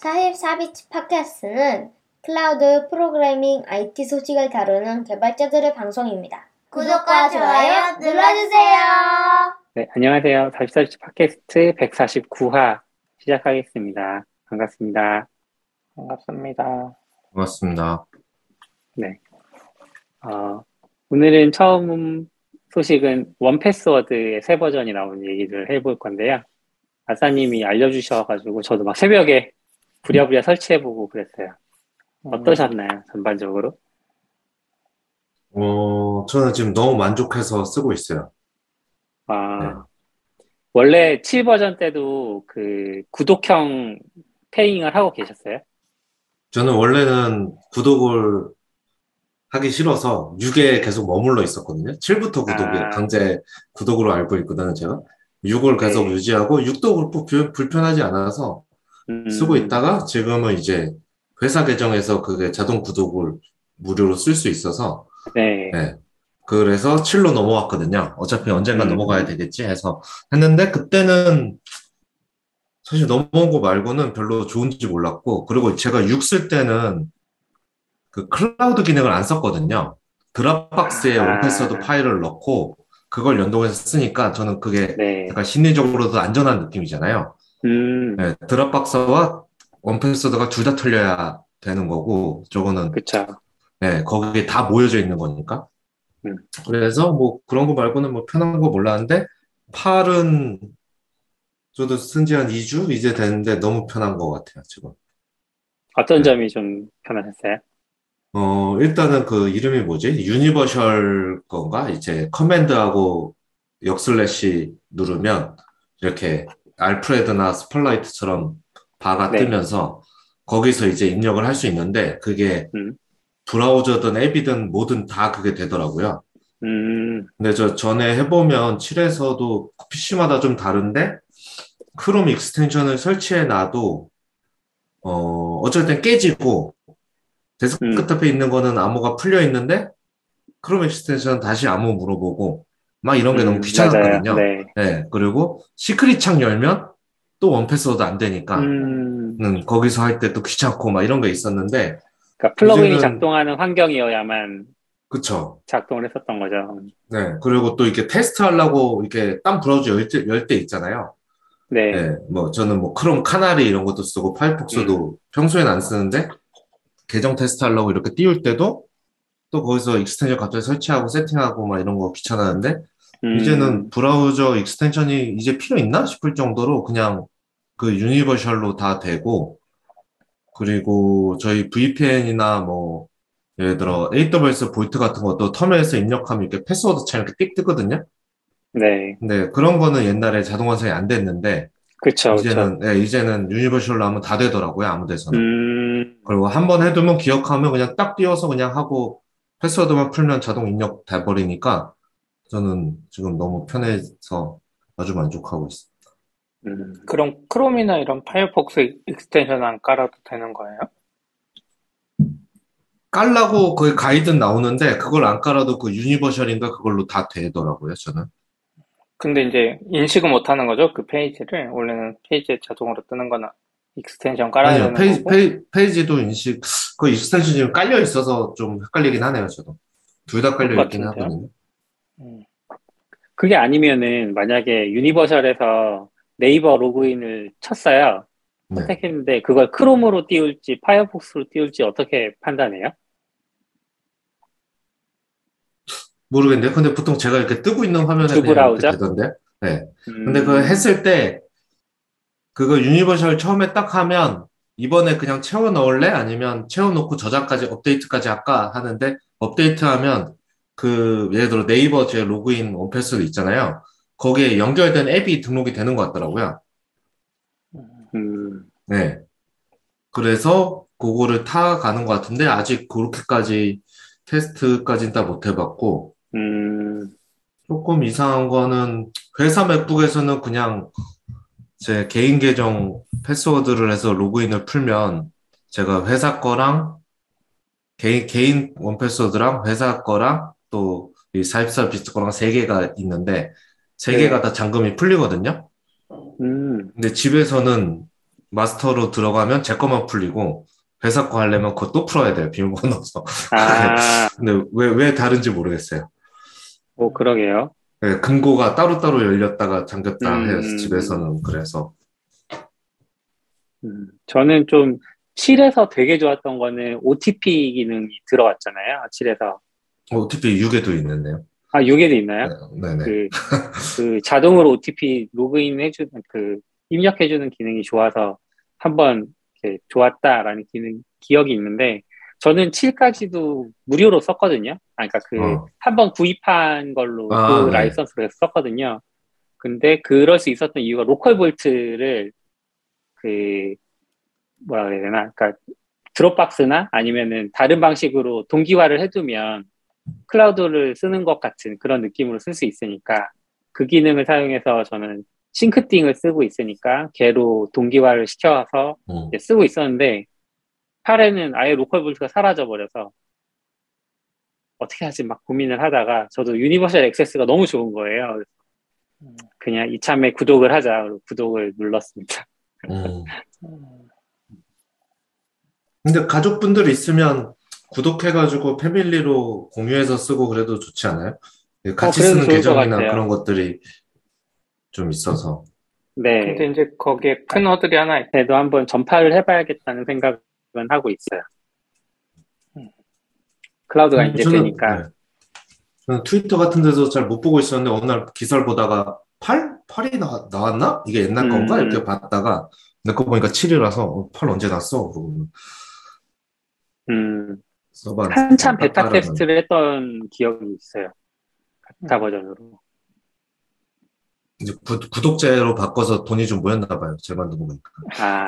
44BITS 팟캐스트는 클라우드 프로그래밍 IT 소식을 다루는 개발자들의 방송입니다. 구독과 좋아요 눌러주세요. 네, 안녕하세요. 44BITS 팟캐스트 149화 시작하겠습니다. 반갑습니다. 반갑습니다. 반갑습니다. 네. 어, 오늘은 처음 소식은 원패스워드의 새 버전이 나온 얘기를 해볼 건데요. 아싸님이 알려주셔가지고 저도 막 새벽에 부랴부랴 설치해보고 그랬어요. 어떠셨나요, 전반적으로? 어, 저는 지금 너무 만족해서 쓰고 있어요. 아, 네. 원래 7 버전 때도 그 구독형 페잉을 하고 계셨어요? 저는 원래는 구독을 하기 싫어서 6에 계속 머물러 있었거든요. 7부터 구독이 아. 강제 구독으로 알고 있거든요, 제가. 6을 계속 네. 유지하고 6도 그렇고 불- 불편하지 않아서 음, 쓰고 있다가 지금은 이제 회사 계정에서 그게 자동 구독을 무료로 쓸 수 있어서 네. 네. 그래서 7로 넘어왔거든요. 어차피 언젠가 음. 넘어가야 되겠지 해서 했는데 그때는 사실 넘어온 거 말고는 별로 좋은지 몰랐고 그리고 제가 6 쓸 때는 그 클라우드 기능을 안 썼거든요. 드랍박스에 아. 원패스워드 파일을 넣고 그걸 연동해서 쓰니까 저는 그게 네. 약간 심리적으로도 안전한 느낌이잖아요. 음, 네, 드랍박스와 원패스워드가 둘 다 털려야 되는 거고 저거는 그쵸. 네, 거기에 다 모여져 있는 거니까. 음. 그래서 뭐 그런 거 말고는 뭐 편한 거 몰랐는데, 팔은 저도 쓴 지 한 2주 이제 됐는데 너무 편한 것 같아요, 지금. 어떤 네. 점이 좀 편하셨어요? 어, 일단은 그 이름이 뭐지? Universal 건가? 이제 command하고 역슬래시 누르면 이렇게 Alfred나 Spotlight처럼 바가 네. 뜨면서 거기서 이제 입력을 할 수 있는데 그게 음. 브라우저든 앱이든 뭐든 다 그게 되더라고요. 음, 근데 저 전에 해보면 7에서도 PC마다 좀 다른데 Chrome extension을 설치해 놔도 어 어쩔 땐 깨지고 데스크탑에 있는 거는 암호가 풀려 있는데 Chrome extension 다시 암호 물어보고 막 이런 게 음, 너무 귀찮았거든요. 네. 네, 그리고 secret 창 열면 또 1Password 안 되니까 음, 음, 거기서 할 때 또 귀찮고 막 이런 게 있었는데 그러니까 플러그인이 이제는- 작동하는 환경이어야만 그쵸. 작동을 했었던 거죠. 네, 그리고 또 이렇게 테스트 하려고 이렇게 딴 브라우저 열 때, 열 때 있잖아요. 네. 네, 뭐 저는 뭐 Chrome Canary 이런 것도 쓰고 Firefox도 평소에는 안 쓰는데 계정 테스트 하려고 이렇게 띄울 때도 또 거기서 extension 갑자기 설치하고 세팅하고 막 이런 거 귀찮았는데 음, 이제는 브라우저 extension이 이제 필요 있나 싶을 정도로 그냥 그 Universal로 다 되고 그리고 저희 VPN이나 뭐 예를 들어 AWS Vault 같은 것도 터미널에서 입력하면 이렇게 패스워드처럼 이렇게 띡 뜨거든요. 네. 근데 그런 거는 옛날에 자동 완성이 안 됐는데 그쵸. 이제는 예, 이제는 Universal로 하면 다 되더라고요 아무 데서나 음, 그리고 한 번 해두면 기억하면 그냥 딱 띄워서 그냥 하고 패스워드만 풀면 자동 입력 돼 버리니까 저는 지금 너무 편해서 아주 만족하고 있어요. 음. 그럼 Chrome이나 이런 Firefox extension 안 깔아도 되는 거예요? 깔라고 거기 가이드 나오는데 그걸 안 깔아도 그 Universal인가 그걸로 다 되더라고요 저는. 근데 이제 인식은 못 하는 거죠? 그 페이지를. 원래는 페이지에 자동으로 뜨는 거나 extension 깔아야 되는 페이지, 거고. 페이, 페이지 도 인식 그 extension 지금 깔려 있어서 좀 헷갈리긴 하네요 저도. 둘 다 깔려 있긴? 하거든요. 음. 그게 아니면은 만약에 Universal에서 네이버 로그인을 쳤어요. 네. 선택했는데 그걸 Chrome으로 띄울지 Firefox로 띄울지 어떻게 판단해요? 모르겠네요. 근데 보통 제가 이렇게 뜨고 있는 화면에 이렇게 브라우저? 되던데. 네. 음, 근데 그거 했을 때 그거 Universal 처음에 딱 하면 이번에 그냥 채워 넣을래? 아니면 채워 놓고 저장까지 업데이트까지 할까 하는데 업데이트하면 그 예를 들어 네이버 제 로그인 1Pass도 있잖아요. 거기에 연결된 앱이 등록이 되는 것 같더라고요. 음, 네. 그래서 그거를 타 가는 것 같은데 아직 그렇게까지 테스트까지는 다 못 해봤고 음, 조금 이상한 거는 회사 맥북에서는 그냥 제 개인 계정 패스워드를 해서 로그인을 풀면 제가 회사 거랑 개인, 개인 원패스워드랑 회사 거랑 또 이 44 비트 거랑 세 개가 있는데 세 네. 개가 다 잠금이 풀리거든요. 음, 근데 집에서는 마스터로 들어가면 제 것만 풀리고 회사 거 하려면 그거 또 풀어야 돼요. 비밀번호 넣어서. 아, 근데 왜, 왜 다른지 모르겠어요. 뭐 그러게요. 네, 금고가 따로따로 열렸다가 잠겼다 음. 해요. 집에서는. 그래서. 음, 저는 좀 7에서 되게 좋았던 거는 OTP 기능이 들어갔잖아요. 7에서. OTP 6에도 있는데요. 아, 6에도 있나요? 네, 네. 그, 그 자동으로 OTP 로그인 해주는 그 입력해주는 기능이 좋아서 한번 좋았다라는 기능 기억이 있는데 저는 7까지도 무료로 썼거든요. 아, 그러니까 그 어. 한번 구입한 걸로 아, 그 네. 라이선스로 썼거든요. 근데 그럴 수 있었던 이유가 로컬 볼트를 그 뭐라 그래야 되나? 그러니까 Dropbox나 아니면은 다른 방식으로 동기화를 해두면 클라우드를 쓰는 것 같은 그런 느낌으로 쓸 수 있으니까 그 기능을 사용해서 저는 Syncthing을 쓰고 있으니까 걔로 동기화를 시켜서 음. 이제 쓰고 있었는데 8에는 아예 local vault가 사라져 버려서 어떻게 하지 막 고민을 하다가 저도 Universal Access가 너무 좋은 거예요. 그래서 음. 그냥 이참에 구독을 하자. 그리고 구독을 눌렀습니다. 음. 음, 근데 가족분들 있으면 구독해가지고 패밀리로 공유해서 쓰고 그래도 좋지 않아요? 예, 같이 어, 쓰는 계정이나. 그런 것들이 좀 있어서. 네. 근데 이제 거기에 큰 허들이 하나 있 그래도 한번 전파를 해봐야겠다는 생각은 하고 있어요. 클라우드가 이제 저는, 되니까. 네. 저는 트위터 같은 데서 잘 못 보고 있었는데 어느 날 기사를 보다가 8? 8이 나, 나왔나? 이게 옛날 음. 건가? 이렇게 봤다가 내거 보니까 7이라서 8 언제 났어? 그러고 음, 한참 베타. 테스트를 했던 기억이 있어요. 베타 음. 버전으로. 이제 구, 구독제로 바꿔서 돈이 좀 모였나 봐요. 제 만든 거 보니까. 아.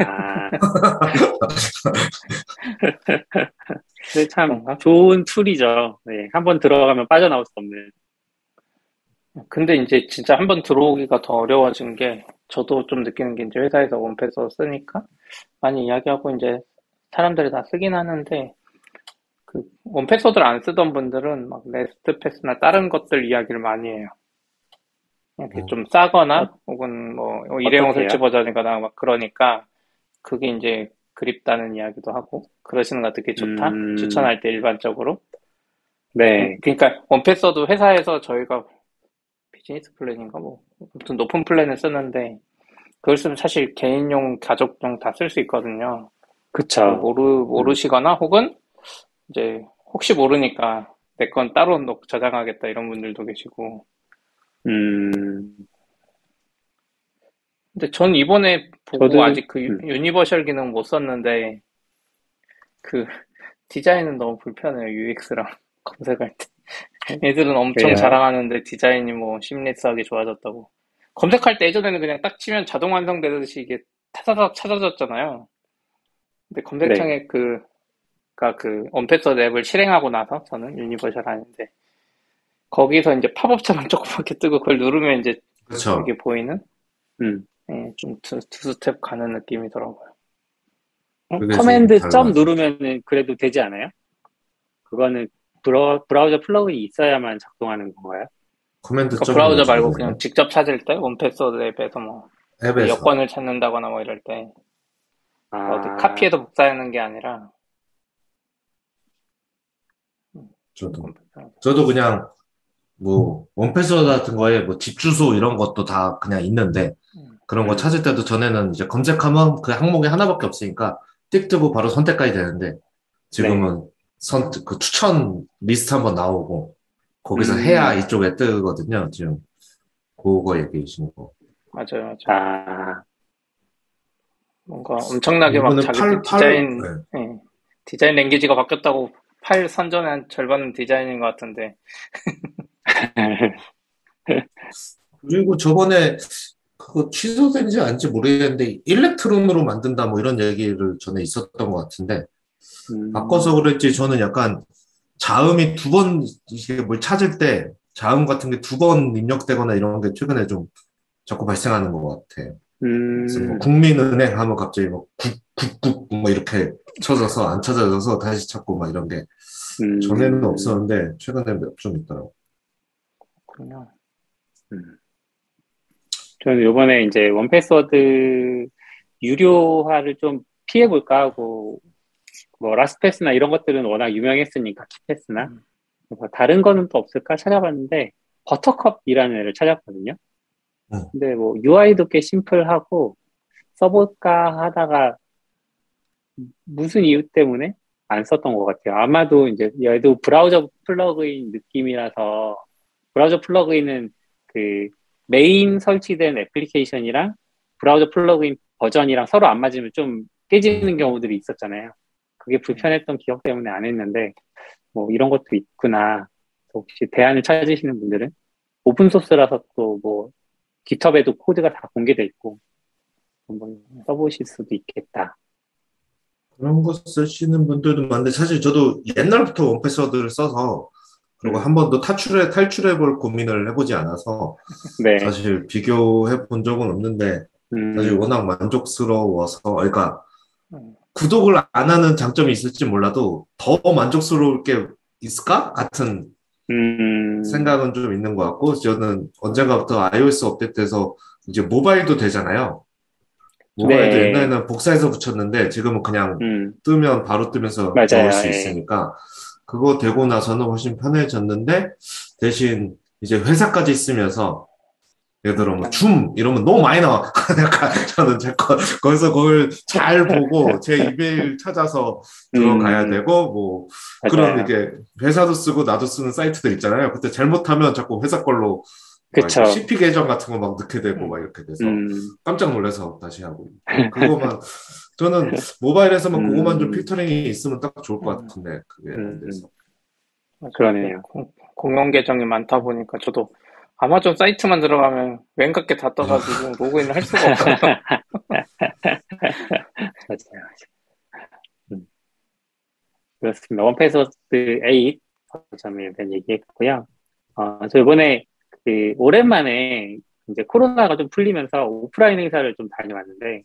근데 참? 좋은 tool이죠. 네. 한번 들어가면 빠져나올 수 없는. 근데 이제 진짜 한번 들어오기가 더 어려워진 게 저도 좀 느끼는 게 이제 회사에서 1Pass 쓰니까 많이 이야기하고 이제 사람들이 다 쓰긴 하는데 그 1Password를 안 쓰던 분들은 막 LastPass나 다른 것들 이야기를 많이 해요. 이렇게 어. 좀 싸거나 혹은 뭐 일회용? 설치 버전이거나 막 그러니까 그게 이제 그립다는 이야기도 하고 그러시는 거 되게 좋다 음. 추천할 때 일반적으로 네. 그러니까 1Password 회사에서 저희가 비즈니스 플랜인가 뭐 아무튼 높은 플랜을 쓰는데 그걸 쓰면 사실 개인용, 가족용 다 쓸 수 있거든요. 그쵸. 모르 모르시거나 혹은 이제 혹시 모르니까 내 건 따로 놓- 저장하겠다 이런 분들도 계시고. 음, 근데 전 이번에 보고 저도- 아직 그 유- 음. Universal 기능 못 썼는데 그 디자인은 너무 불편해요 UX랑 검색할 때. 애들은 엄청 왜요? 자랑하는데 디자인이 뭐 seamless하게 좋아졌다고. 검색할 때 예전에는 그냥 딱 치면 자동 완성되듯이 이게 타다닥 찾아졌잖아요. 근데 검색창에 그, 그니까 그, 1Password 앱을 실행하고 나서 저는 Universal 하는데, 거기서 이제 팝업처럼 조그맣게 뜨고 그걸 누르면 이제 그렇죠. 이게 보이는? 음. 예, 좀 두, 두 스텝 가는 느낌이더라고요. 어, command 좀 점. 누르면은 그래도 되지 않아요? 그거는 브라, 브라우저 플러그인이 있어야만 작동하는 건가요? command 그러니까 점 브라우저 말고. 그냥 직접 찾을 때, 1Password 앱에서 뭐, 앱에서. 여권을 찾는다거나 뭐 이럴 때, 아, 어디 copy해서 복사하는 게 아니라, 저도. 1Password. 저도 그냥 뭐 1Password 같은 거에 뭐 집 주소 이런 것도 다 그냥 있는데 음. 그런 거 음. 찾을 때도 전에는 이제 검색하면 그 항목이 하나밖에 없으니까 띡 뜨고 바로 선택까지 되는데 지금은 선, 그 추천 리스트 한번 나오고 거기서 음. 해야 이쪽에 뜨거든요. 지금 그거 얘기하시는 거. 맞아요, 맞아요. 아, 뭔가 엄청나게 막 자기 팔- 팔- 디자인, 네. 예, 디자인 language가 바뀌었다고 팔 선전의 한 절반은 디자인인 것 같은데. 그리고 저번에 그거 취소된지 아닌지 모르겠는데 일렉트론으로 만든다 뭐 이런 얘기를 전에 있었던 것 같은데 음, 바꿔서 그랬지 저는 약간 자음이 두 번 이게 뭘 찾을 때 자음 같은 게 두 번 입력되거나 이런 게 최근에 좀 자꾸 발생하는 것 같아요. 뭐 음, 국민은행 하면 갑자기 뭐 국국국 뭐 이렇게 쳐져서 안 찾아져서 다시 찾고 막 이런 게 음, 전에는 없었는데 최근에 좀 있더라고. 그렇군요. 저는 요번에 이제 1Password 유료화를 좀 피해볼까 하고 뭐 LastPass나 이런 것들은 워낙 유명했으니까 KeePass나 음. 그래서 다른 거는 또 없을까 찾아봤는데 Buttercup이라는 애를 찾았거든요. 음. 근데 뭐 UI도 꽤 심플하고 써볼까 하다가 무슨 이유 때문에 안 썼던 것 같아요. 아마도 이제 얘도 브라우저 플러그인 느낌이라서 브라우저 플러그인은 그 메인 설치된 애플리케이션이랑 브라우저 플러그인 버전이랑 서로 안 맞으면 좀 깨지는 경우들이 있었잖아요. 그게 불편했던 기억 때문에 안 했는데 뭐 이런 것도 있구나. 혹시 대안을 찾으시는 분들은 오픈 소스라서 또 뭐 GitHub에도 코드가 다 공개돼 있고 한번 써보실 수도 있겠다. 그런 거 쓰시는 분들도 많은데 사실 저도 옛날부터 1Password를 써서 그리고 음. 한 번도 탈출해 탈출해 볼 고민을 해보지 않아서 네. 사실 비교해 본 적은 없는데 음, 사실 워낙 만족스러워서 그러니까 음. 구독을 안 하는 장점이 있을지 몰라도 더 만족스러울 게 있을까 같은 음, 생각은 좀 있는 것 같고 저는 언젠가부터 iOS 업데이트해서 이제 모바일도 되잖아요. 모바일도 네. 옛날에는 복사해서 붙였는데 지금은 그냥 음, 뜨면 바로 뜨면서 맞아요. 넣을 수 예. 있으니까 그거 되고 나서는 훨씬 편해졌는데 대신 이제 회사까지 쓰면서 예를 들어 뭐줌 이러면 너무 많이 나와. 약간 저는 제거 거기서 그걸 잘 보고 제 이메일 찾아서 들어가야 음, 되고 뭐 맞아요. 그런 이게 회사도 쓰고 나도 쓰는 사이트들 있잖아요. 그때 잘못하면 자꾸 회사 걸로 막 그쵸. CP 계정 같은 거 막 넣게 되고 막 이렇게 돼서 음, 깜짝 놀라서 다시 하고 그거만 저는 모바일에서만 그거만 좀 음. 필터링이 있으면 딱 좋을 것 음. 같은데 그게 안 음, 돼서 그러네요. 공- 공용 계정이 많다 보니까 저도 아마존 사이트만 들어가면 왠가 게다 떠가지고 로그인을 할 수가 없어요. 맞아요. 음. 그렇습니다. 원패스워드 8 버전에 대한 얘기했고요. 어, 저 이번에 그 오랜만에 이제 코로나가 좀 풀리면서 오프라인 행사를 좀 다녀왔는데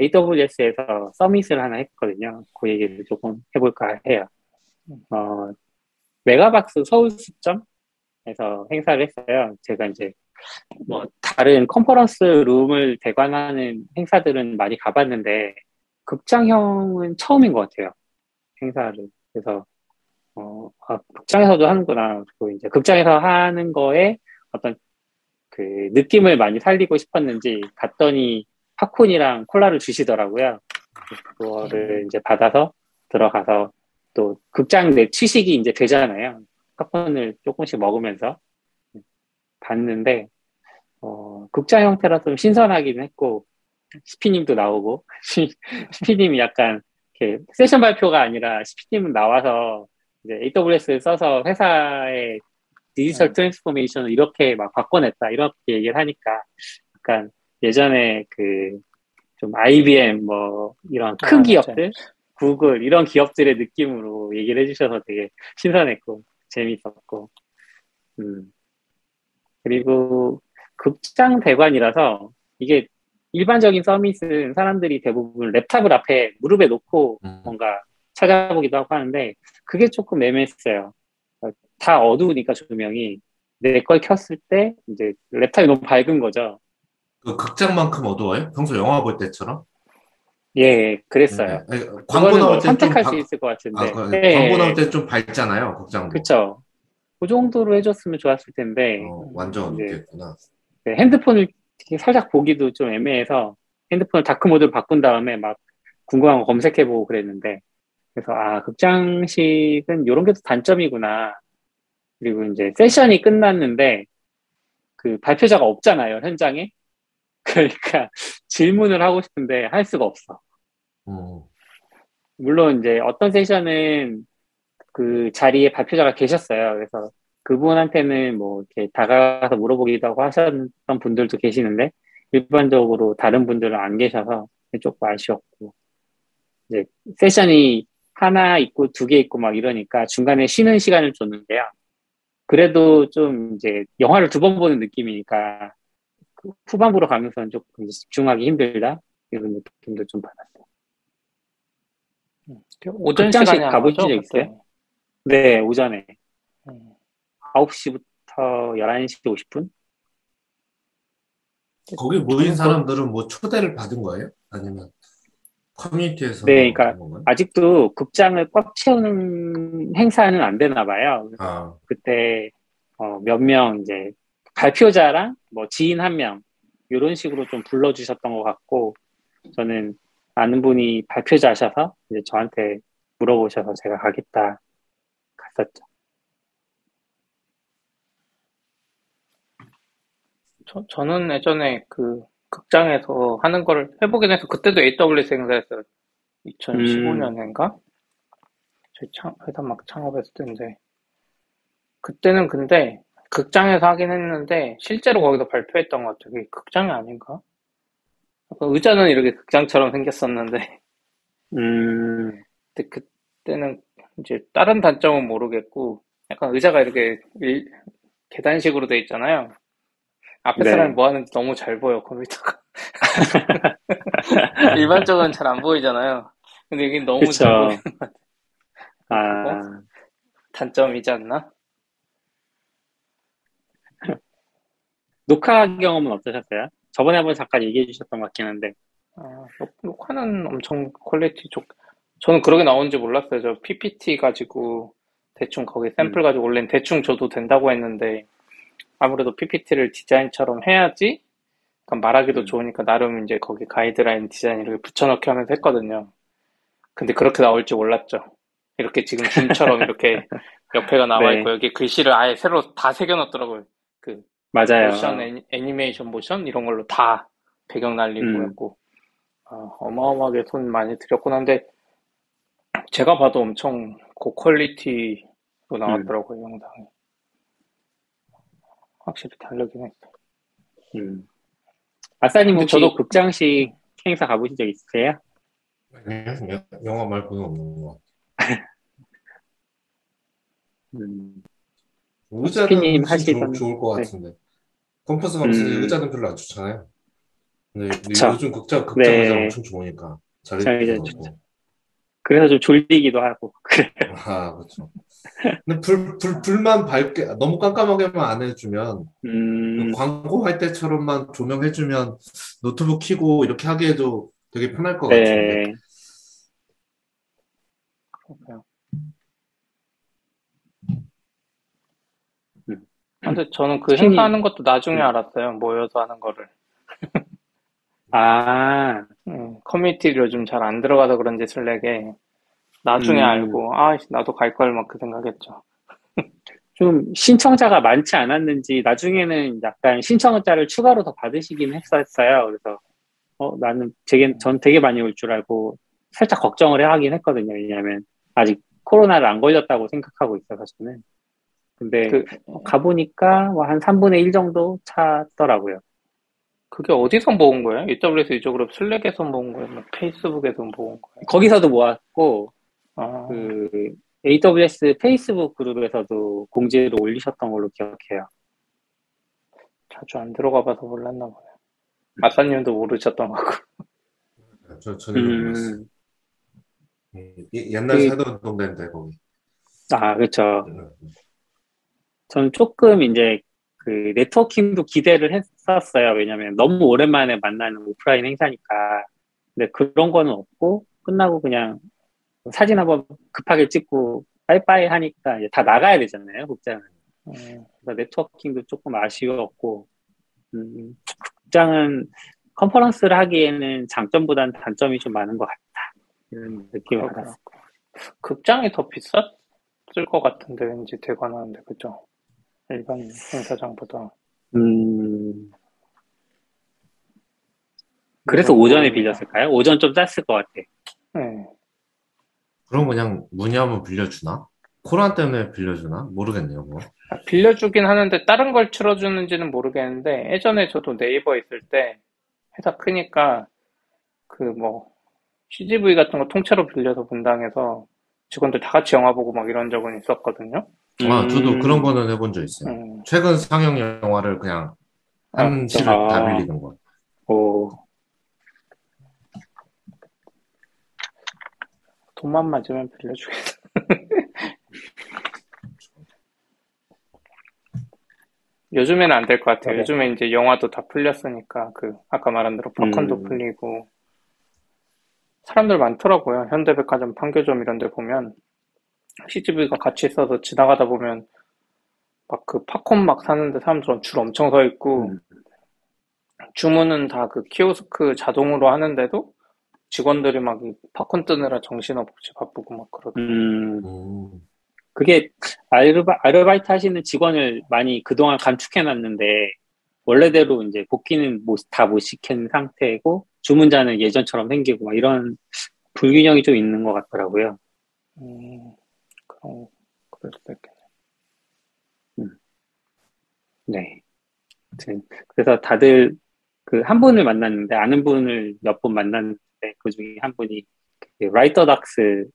AWS에서 summit을 하나 했거든요. 그 얘기를 조금 해볼까 해요. 어, 메가박스 성수점에서 행사를 했어요. 제가 이제 뭐 다른 conference room을 대관하는 행사들은 많이 가봤는데 극장형은 처음인 것 같아요. 행사를. 그래서 어, 아, 극장에서도 하는구나. 그리고 이제 극장에서 하는 거에 어떤 그 느낌을 많이 살리고 싶었는지 갔더니 팝콘이랑 콜라를 주시더라고요. 그거를 이제 받아서 들어가서 또 극장 내 취식이 이제 되잖아요. 팝콘을 조금씩 먹으면서 봤는데 어, 극장 형태라 좀 신선하긴 했고 시피님도 나오고 시피님이 약간 이렇게 세션 발표가 아니라 시피님은 나와서 이제 AWS를 써서 회사의 digital 음. transformation을 이렇게 막 바꿔냈다 이렇게 얘기를 하니까 약간 예전에 그 좀 IBM 뭐 이런 큰 아, 기업들 구글 이런 기업들의 느낌으로 얘기를 해주셔서 되게 신선했고 재밌었고 음 그리고 극장 대관이라서 이게 일반적인 summit은 사람들이 대부분 laptop을 앞에 무릎에 놓고 음. 뭔가 찾아보기도 하고 하는데 그게 조금 애매했어요. 다 어두우니까 조명이 내 걸 켰을 때 이제 랩탑이 너무 밝은 거죠. 그 극장만큼 어두워요? 평소 영화 볼 때처럼? 예, 그랬어요. 네. 아니, 광고 그거는 뭐 나올 때좀 선택할 수 있을 것 같은데. 아, 그, 예, 광고 예. 나올 때 좀 밝잖아요, 극장도. 그쵸. 그 정도로 해줬으면 좋았을 텐데, 어, 완전 네. 어둡겠구나. 네, 핸드폰을 살짝 보기도 좀 애매해서 핸드폰을 다크 모드로 바꾼 다음에 막 궁금한 거 검색해보고 그랬는데, 그래서 아, 극장식은 이런 게 또 단점이구나. 그리고 이제 세션이 끝났는데, 그 발표자가 없잖아요, 현장에. 그러니까 질문을 하고 싶은데 할 수가 없어. 음. 물론 이제 어떤 세션은 그 자리에 발표자가 계셨어요. 그래서 그분한테는 뭐 이렇게 다가가서 물어보기도 하고 하셨던 분들도 계시는데 일반적으로 다른 분들은 안 계셔서 조금 아쉬웠고 이제 세션이 하나 있고 두 개 있고 막 이러니까 중간에 쉬는 시간을 줬는데요. 그래도 좀 이제 영화를 두 번 보는 느낌이니까 그 후반부로 가면서는 조금 집중하기 힘들다 이런 느낌도 좀 받았어요. 오전 극장식 시간에 한 가보신 적 있어요? 네, 오전에 음. 9시부터 11시 50분? 거기 모인 사람들은 뭐 초대를 받은 거예요? 아니면 커뮤니티에서 네, 그러니까? 아직도 극장을 꽉 채우는 행사는 안 되나 봐요. 아, 그때 어, 몇 명 이제 발표자랑 뭐 지인 한 명 이런 식으로 좀 불러주셨던 것 같고 저는 아는 분이 발표자셔서 이제 저한테 물어보셔서 제가 가겠다 갔었죠. 저, 저는 예전에 그 극장에서 하는 거를 해보긴 해서 그때도 AWS 행사였어요. 2015년인가? 저희 창, 회사 막 창업했을 때인데 그때는 근데 극장에서 하긴 했는데 실제로 거기서 발표했던 것 같아요. 그게 극장이 아닌가? 의자는 이렇게 극장처럼 생겼었는데 음, 근데 그때는 이제 다른 단점은 모르겠고 약간 의자가 이렇게 일- 계단식으로 돼 있잖아요. 앞에 네. 사람이 뭐 하는지 너무 잘 보여 컴퓨터가. 일반적으로는 잘안 보이잖아요. 근데 여긴 너무 그쵸. 잘 보이는 아, 단점이지 않나? 녹화 경험은 어떠셨어요? 저번에 한번 잠깐 얘기해 주셨던 것 같긴 한데. 아, 녹- 녹화는 엄청 퀄리티 좋. 저는 그렇게 나오는지 몰랐어요. 저 PPT 가지고 대충 거기 샘플 가지고 올린 대충 줘도 된다고 했는데 아무래도 PPT를 디자인처럼 해야지 약간 말하기도 음. 좋으니까 나름 이제 거기 가이드라인 디자인 이렇게 붙여넣기 하면서 했거든요. 근데 그렇게 나올 줄 몰랐죠. 이렇게 지금 Zoom처럼 이렇게 옆에가 나와 네. 있고 여기 글씨를 아예 새로 다 새겨놨더라고요. 그 맞아요. 모션, 애니- 애니 메이션 모션 이런 걸로 다 배경 날리고 음. 아, 어마어마하게 손 많이 들였구나 근데 제가 봐도 엄청 고퀄리티로 나왔더라고요 영상이 확실히 다르긴 했어요 음. 아싸님 혹시 저도- 극장식 행사 가보신 적 있으세요? 영- 영화 말고는 없는 것 음, 같아요. 의자는 하시던- 좋, 좋을 것 네. 같은데. 컴퍼스 감스 음. 의자는 별로 안 좋잖아요. 근데 그쵸. 요즘 극장, 극장 네. 의자 엄청 좋으니까. 이제 좋고. 그래서 좀 졸리기도 하고. 그래요. 아, 그렇죠. 근데 불, 불, 불만 밝게, 너무 깜깜하게만 안 해주면, 음, 광고할 때처럼만 조명해주면 노트북 켜고 이렇게 하기에도 되게 편할 것 같은데. 네. 그렇고요. 근데 저는 그 스피닝. 행사하는 것도 나중에 음. 알았어요 모여서 하는 거를 아, 음, 커뮤니티를 요즘 잘 안 들어가서 그런지 슬랙에 나중에 음. 알고 아 나도 갈 걸 막 그 생각했죠 좀 신청자가 많지 않았는지 나중에는 약간 신청자를 추가로 더 받으시긴 했었어요. 그래서 어, 나는 되게, 전 되게 많이 올 줄 알고 살짝 걱정을 하긴 했거든요. 왜냐하면 아직 코로나를 안 걸렸다고 생각하고 있어서 저는. 근데 그 가보니까 뭐한 3분의 1 정도 차더라고요. 그게 어디서 모은 거예요? AWS 이쪽으로 슬랙에서 모은 거예요? 뭐 페이스북에서 모은 거예요? 거기서도 모았고 아, 그 AWS 페이스북 그룹에서도 공지를 올리셨던 걸로 기억해요. 자주 안 들어가 봐서 몰랐나 보네요. 아싸님도 모르셨던 거고. 저, 전혀 몰랐어요. 음, 예- 옛날 그- 살던 동네인데, 거기. 아, 그렇죠. 음. 저는 조금 이제 그 네트워킹도 기대를 했었어요. 왜냐면 너무 오랜만에 만나는 오프라인 행사니까. 근데 그런 거는 없고 끝나고 그냥 사진 한번 급하게 찍고 빠이빠이 하니까 이제 다 나가야 되잖아요, 극장은. 음, 그래서 네트워킹도 조금 아쉬웠고, 음, 극장은 컨퍼런스를 하기에는 장점보다는 단점이 좀 많은 것 같다. 이런 느낌을. 받았어요. 극장이 더 비쌌을 것 같은데 왠지 대관하는데 그죠? 일반 행사장보다. 음, 그래서 이건 오전에. 빌렸을까요? 오전 좀 짰을 것 같아. 네. 그럼 그냥 문의하면 빌려주나? 코로나 때문에 빌려주나? 모르겠네요, 그거. 아, 빌려주긴 하는데 다른 걸 틀어주는지는 모르겠는데 예전에 저도 네이버 있을 때 회사 크니까 그 뭐 CGV 같은 거 통째로 빌려서 분당해서 직원들 다 같이 영화 보고 막 이런 적은 있었거든요. 아, 저도 음, 그런 거는 해본 적 있어요. 음, 최근 상영 영화를 그냥 한 아, 시를 아. 다 빌리는 거. 오, 돈만 맞으면 빌려주겠다. 요즘에는 안 될 것 같아요. 네. 요즘에 이제 영화도 다 풀렸으니까 그 아까 말한 대로 팝콘도 음. 풀리고 사람들 많더라고요. 현대백화점, 판교점 이런 데 보면 CGV가 같이 있어서 지나가다 보면 막 그 팝콘 막 사는데 사람들은 줄 엄청 서 있고 음. 주문은 다 그 키오스크 자동으로 하는데도 직원들이 막이 팝콘 뜨느라 정신없이 바쁘고 막 그러더라고요. 음, 음. 그게 아르바, 아르바이트 하시는 직원을 많이 그동안 감축해놨는데 원래대로 이제 복귀는 다 못 시킨 상태고 주문자는 예전처럼 생기고 막 이런 불균형이 좀 있는 것 같더라고요. 음, 그럼 그럴 수도 있겠네. 네. 아무튼 그래서 다들 그 한 분을 만났는데 아는 분을 몇 분 만났는데 그 중에 한 분이 그 Write the Docs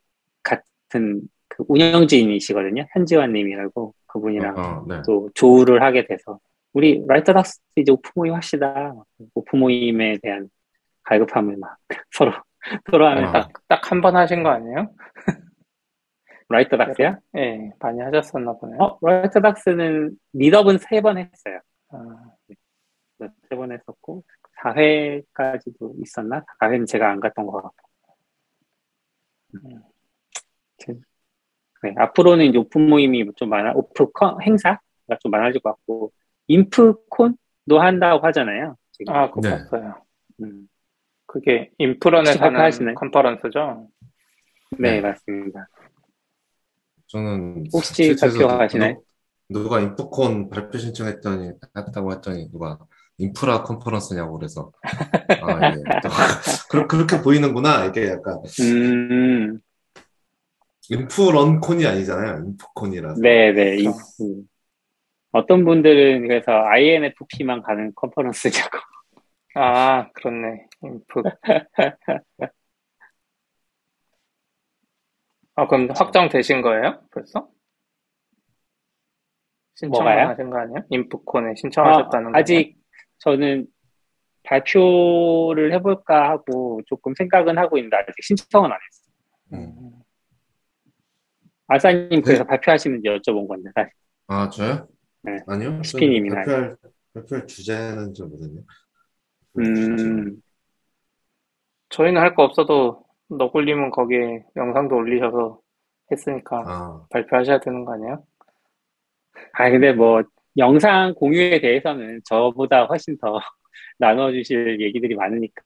같은 그 운영진이시거든요. 현지환님이라고 그분이랑 어, 네. 또 조우를 하게 돼서 우리 Write the Docs 이제 오프 모임 합시다. 오프 모임에 대한 갈급함을 막 서로 서로 하면 어. 딱딱 한 번 하신 거 아니에요? Write the Docs야? 예, 많이 하셨었나 보네요. 어, 라이터닥스는 미덥은 세 번 했어요. 아, 세 번 했었고 4회까지도 있었나? 4회는 제가 안 갔던 것 같고. 음. 네, 앞으로는 이제 오프 모임이 좀 많아, 오프 컨- 행사가 좀 많아질 것 같고, 인프콘도 한다고 하잖아요. 지금. 아, 그거 네. 봤어요. 음, 그게 인프런에 혹시 사는 발표하시나요? conference죠? 네, 네. 맞습니다. 저는 혹시 발표하시나요? 누, 누가 인프콘 발표 신청했더니 했다고 했더니 누가 인프라 컨퍼런스냐고 그래서 아, 예. 그렇- 그렇게 보이는구나 이게 약간 음, 인프런콘이 아니잖아요 인프콘이라서 네네. 이- 그렇죠. 음. 어떤 분들은 그래서 INFP만 가는 컨퍼런스냐고. 아, 그렇네. 인프. 아, 그럼 확정되신 거예요? 벌써? 신청을 뭐가요? 하신 거 아니에요? 인프콘에 신청하셨다는 아, 거 아 직 저는 발표를 해볼까 하고 조금 생각은 하고 있는데 아직 신청은 안 했어요. 음. 아사님 그래서 발표하시는지 여쭤본 건데 사실. 아 저요? 네. 아니요 스피님이나. 발표할, 발표할 주제는 좀 모르겠네요 음, 저희는 할 거 없어도 너굴님은 거기에 영상도 올리셔서 했으니까 아 발표하셔야 되는 거 아니에요? 아 근데 뭐 영상 공유에 대해서는 저보다 훨씬 더 나눠주실 얘기들이 많으니까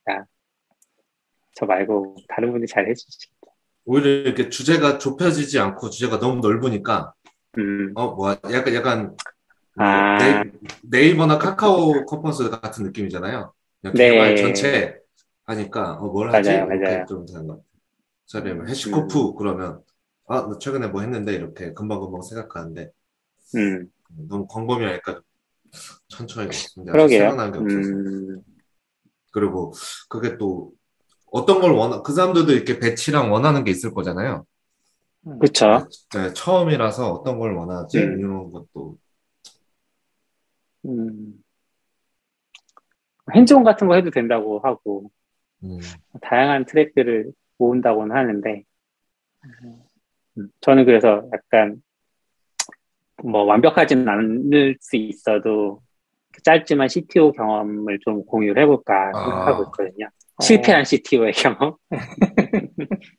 저 말고 다른 분이 잘 해주시겠죠. 오히려 이렇게 주제가 좁혀지지 않고 주제가 너무 넓으니까 음, 어 뭐야 약간 약간 아. 네이, 네이버나 카카오 컨퍼런스 같은 느낌이잖아요. 그냥 네. 개발 전체 하니까 어, 뭘 하지? 맞아요, 이렇게 맞아요. 좀 되는 것 같아요. 뭐 해시코프 그러면 아, 나 최근에 뭐 했는데 이렇게 금방금방 생각하는데 음, 너무 광범위하니까 천천히 그러게요. 생각나는 게 없어서 음, 그리고 그게 또 어떤 걸 원하 그 사람들도 이렇게 배치랑 원하는 게 있을 거잖아요. 그쵸. 네, 처음이라서 어떤 걸 원하지 음. 이런 것도 음. 핸즈온 같은 거 해도 된다고 하고, 음, 다양한 트랙들을 모은다고는 하는데, 음, 저는 그래서 약간, 뭐, 완벽하지는 않을 수 있어도, 짧지만 CTO 경험을 좀 공유를 해볼까 아. 생각하고 있거든요. 실패한 CTO의 경험.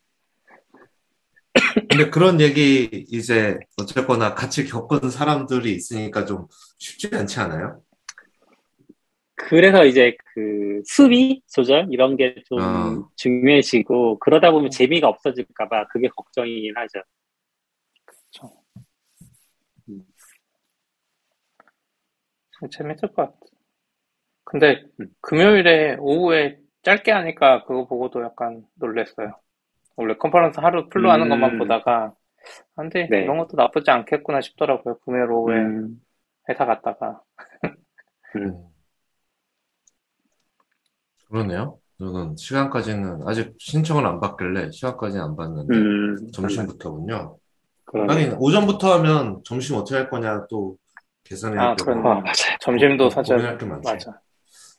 근데 그런 얘기 이제 어쨌거나 같이 겪은 사람들이 있으니까 좀 쉽지 않지 않아요? 그래서 이제 그 수비 조절 이런 게좀 아. 중요해지고 그러다 보면 재미가 없어질까봐 그게 걱정이긴 하죠. 재밌을 것 같아. 근데 음. 금요일에 오후에 짧게 하니까 그거 보고도 약간 놀랬어요. 원래 컨퍼런스 하루 풀로 하는 음. 것만 보다가 아, 근데 네. 이런 것도 나쁘지 않겠구나 싶더라고요. 금요일 오후에 음, 회사 갔다가 음. 그러네요. 저는 시간까지는 아직 신청을 안 받길래 시간까지는 안 받는데 음, 점심부터군요. 그러네. 하긴 오전부터 하면 점심 어떻게 할 거냐 또 계산해야 아, 되고. 아, 맞아요. 점심도 고- 사줘야 고민할 게 많지. 맞아.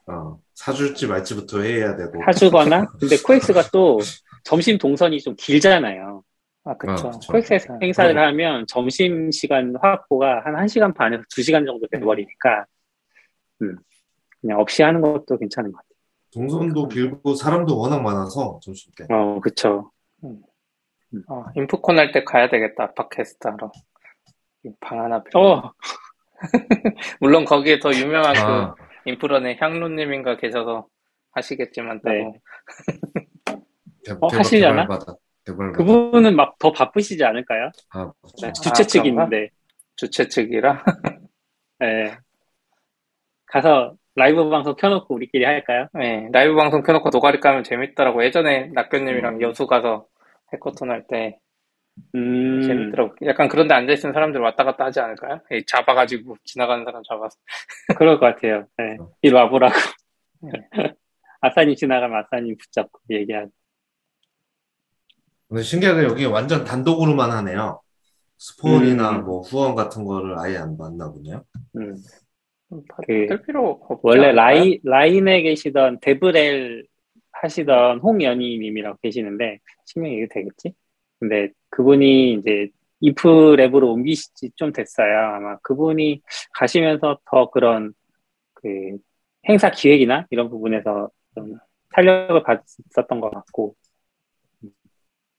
어, 사줄지 말지부터 해야 되고 사주거나 근데 코엑스가 또 점심 동선이 좀 길잖아요. 아 그쵸. 아. 코엑스 네. 행사를 그럼. 하면 점심 시간 확보가 한 1시간 반에서 2시간 정도 돼버리니까 음, 그냥 없이 하는 것도 괜찮은 것 같아요. 동선도 길고 사람도 워낙 많아서 점심 때. 어, 그쵸. 어, 인프콘 할 때 가야 되겠다. 팟캐스트 하러. 방 하나 빌려. 어, 물론 거기에 더 유명한 아, 그 인프런의 향루님인가 계셔서 하시겠지만. 네. 대, 어, 하시려나? 그분은 막 더 바쁘시지 않을까요? 아, 네, 그렇죠. 주최 아, 측인데. 주최 측이라. 네. 가서 라이브 방송 켜놓고 우리끼리 할까요? 네, 라이브 방송 켜놓고 노가리 까면 재밌더라고. 예전에 낙견님이랑 여수 가서 해커톤 할 때 음, 재밌더라고. 약간 그런데 앉아있는 사람들 왔다 갔다 하지 않을까요? 예, 잡아가지고 지나가는 사람 잡아서. 그럴 것 같아요. 네. 어. 이리 와보라고. 네. 아싸님 지나가면 아싸님 붙잡고 얘기하고. 근데 신기하게 여기 완전 단독으로만 하네요. 스폰이나 음. 뭐 후원 같은 거를 아예 안 받나 보네요. 음. 그, 필요 없지 원래? 라이, 라인에 계시던 데브렐 하시던 홍연희님이라고 계시는데, 실명 이게 되겠지? 근데 그분이 이제 이프 랩으로 옮기시지 좀 됐어요. 아마 그분이 가시면서 더 그런 그 행사 기획이나 이런 부분에서 좀 탄력을 받았었던 것 같고,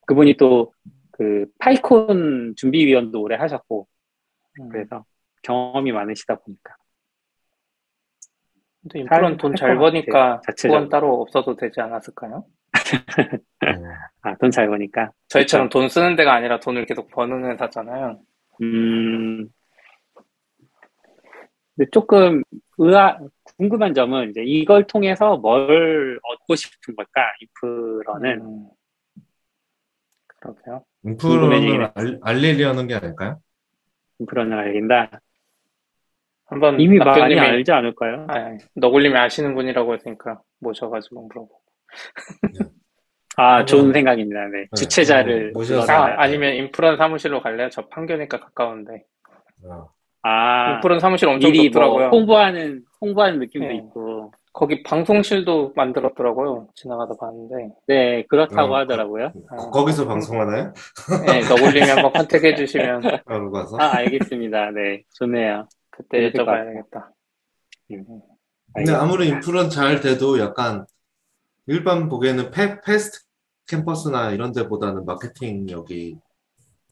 그분이 또 그 파이콘 준비위원도 오래 하셨고, 음. 그래서 경험이 많으시다 보니까. 근데 인프런 돈잘 버니까. 후원 따로 없어도 되지 않았을까요? 어, 아, 돈 잘 버니까. 저희처럼 돈 쓰는 데가 아니라 돈을 계속 버는 회사잖아요. 음, 근데 조금 의아, 궁금한 점은 이제 이걸 통해서 뭘 얻고 싶은 걸까? 인프로는. 음. 해. 알, 알리려는 게 아닐까요? 인프로는 알긴다. 한번 이미 많이 알지 않을까요? 아, 너굴님이 아시는 분이라고 했으니까 모셔가지고 물어보고. 아, 좋은 생각입니다. 네. 네, 주최자를 모셔서-. 아, 아니면 인프런 사무실로 갈래요? 저 판교니까 가까운데. 어, 아, 인프런 사무실 엄청 미리 좋더라고요. 뭐 홍보하는, 홍보하는 느낌도 네. 있고. 거기 방송실도 만들었더라고요. 지나가다 봤는데. 네, 그렇다고 어, 하더라고요. 아, 거기서 방송하나요? 네, 너굴님이 한번 컨택해 주시면 가서. 아, 알겠습니다. 네, 좋네요. 그때 그럴 것 여쭤봐야겠다. 근데 아무리 인프런 잘 돼도 약간 일반 보기에는 페, 패스트 캠퍼스나 이런 데보다는 마케팅력이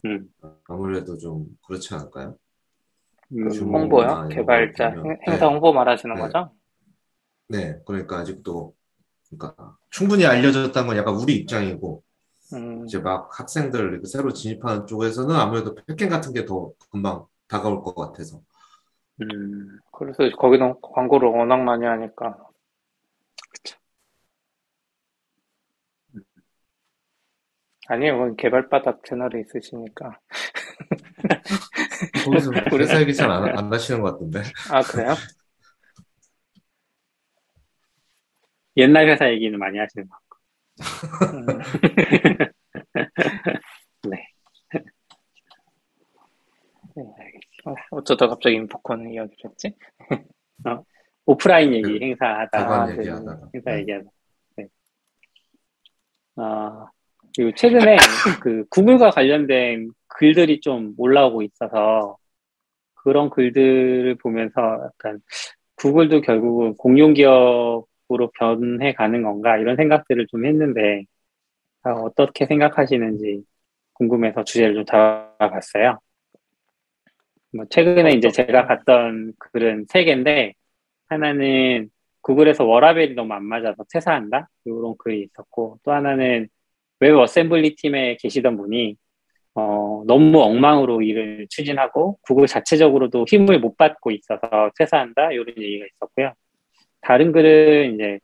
음. 아무래도 좀 그렇지 않을까요? 음. 홍보요? 아, 개발자. 행- 네. 홍보 말하시는 네. 거죠? 네, 그러니까 아직도 그러니까 충분히 알려졌다는 건 약간 우리 입장이고 음, 이제 막 학생들 새로 진입하는 쪽에서는 아무래도 패킹 같은 게 더 금방 다가올 것 같아서. 음, 그래서 거기는 광고를 워낙 많이 하니까. 아니에요. 그건 개발바닥 채널에 있으시니까. 거기서 회사 얘기 잘 안, 안 하시는 것 같던데. 아, 그래요? 옛날 회사 얘기는 많이 하시는 것 음, 네. 네, 알겠습니다. 어, 어쩌다 갑자기 인포콘 이야기를 했지? 오프라인 얘기 그, 행사 하다가 대관 아, 네. 얘기하다가. 행사 네. 얘기하다. 네. 아, 그리고 최근에 그 구글과 관련된 글들이 좀 올라오고 있어서 그런 글들을 보면서 약간 구글도 결국은 공룡 기업으로 변해 가는 건가 이런 생각들을 좀 했는데 아, 어떻게 생각하시는지 궁금해서 주제를 좀 잡아봤어요. 뭐 최근에 이제 제가 봤던 글은 세 개인데 하나는 구글에서 워라밸이 너무 안 맞아서 퇴사한다? 이런 글이 있었고, 또 하나는 WebAssembly 팀에 계시던 분이, 어, 너무 엉망으로 일을 추진하고, 구글 자체적으로도 힘을 못 받고 있어서 퇴사한다? 이런 얘기가 있었고요. 다른 글은 이제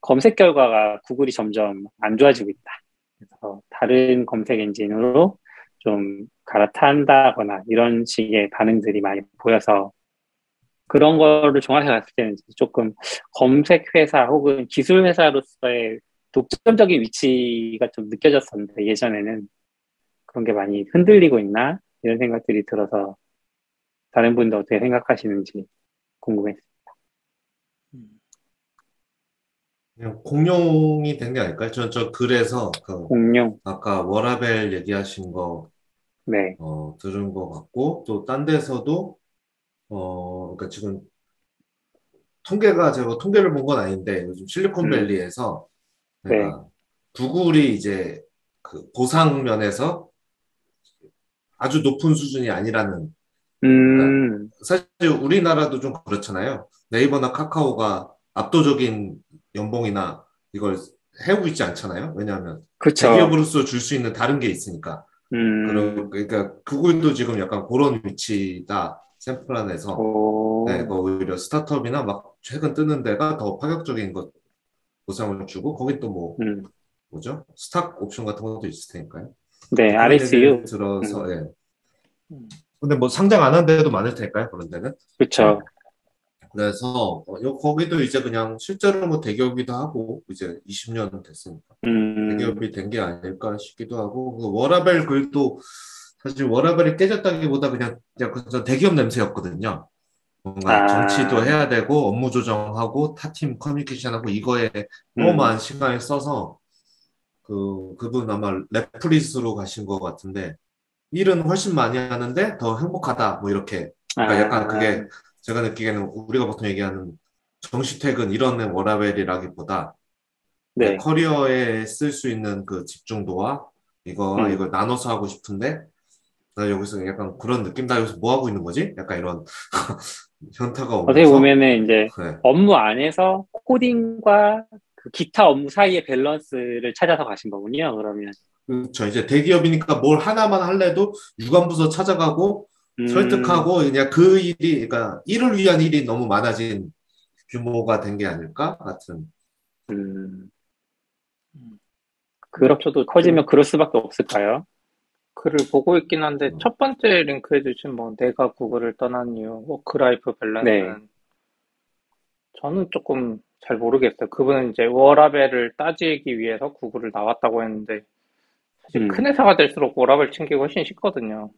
검색 결과가 구글이 점점 안 좋아지고 있다. 그래서 다른 검색 엔진으로 좀 갈아탄다거나 이런 식의 반응들이 많이 보여서 그런 거를 종합해 봤을 때는 조금 검색 회사 혹은 기술 회사로서의 독점적인 위치가 좀 느껴졌었는데 예전에는 그런 게 많이 흔들리고 있나 이런 생각들이 들어서 다른 분도 어떻게 생각하시는지 궁금했어요. 그냥 공룡이 된 게 아닐까요? 저, 저 글에서 그 공룡, 아까 워라벨 얘기하신 거 네, 어, 들은 것 같고 또 딴 데서도 어, 그러니까 지금 통계가 제가 통계를 본 건 아닌데 요즘 실리콘밸리에서 음. 네. 구글이 이제 그 보상 면에서 아주 높은 수준이 아니라는 음, 사실 우리나라도 좀 그렇잖아요. 네이버나 카카오가 압도적인 연봉이나 이걸 해오고 있지 않잖아요. 왜냐하면 그쵸. 대기업으로서 줄 수 있는 다른 게 있으니까. 음, 그러- 그러니까 구글도 지금 약간 그런 위치다. 샘플 안에서. 오, 네, 그 오히려 스타트업이나 막 최근 뜨는 데가 더 파격적인 것 보상을 주고 거기 또뭐 음, 뭐죠? 스탁 옵션 같은 것도 있을 테니까요. 네, 그런 RSU. 들어서 예. 음. 근데 뭐 상장 안 한 데도 많을 테니까요. 그런 데는. 그쵸. 그래서 어, 요- 거기도 이제 그냥 실제로 뭐 대기업이기도 하고 이제 20년 됐으니까 음, 대기업이 된 게 아닐까 싶기도 하고 그 워라벨 글도 사실 워라밸이 깨졌다기보다 그냥 약간 저 대기업 냄새였거든요. 뭔가 아. 정치도 해야 되고 업무 조정하고 타팀 커뮤니케이션하고 이거에 너무 음. 많은 시간을 써서 그 그분 아마 Replit으로 가신 것 같은데 일은 훨씬 많이 하는데 더 행복하다 뭐 이렇게 그러니까 아, 약간 그게 제가 느끼기에는 우리가 보통 얘기하는 정시 퇴근 이런 워라밸이라기보다 내 네, 커리어에 쓸 수 있는 그 집중도와 이거 음. 이걸 나눠서 하고 싶은데 나 여기서 약간 그런 느낌 나 여기서 뭐 하고 있는 거지? 약간 이런 현타가 어떻게 오면서 보면은 이제 네. 업무 안에서 코딩과 그 기타 업무 사이의 밸런스를 찾아서 가신 거군요, 그러면. 그렇죠. 이제 대기업이니까 뭘 하나만 할래도 유관부서 찾아가고 음, 설득하고 그냥 그 일이 그러니까 일을 위한 일이 너무 많아진 규모가 된 게 아닐까 같은 음, 그렇게도 커지면 그럴 수밖에 없을까요? 글을 보고 있긴 한데 음. 첫 번째 링크해 주신 뭐 내가 구글을 떠난 이유 work-life balance는 네. 저는 조금 잘 모르겠어요. 그분은 이제 워라밸을 따지기 위해서 구글을 나왔다고 했는데 사실 음. 큰 회사가 될수록 워라밸 챙기기 훨씬 쉽거든요.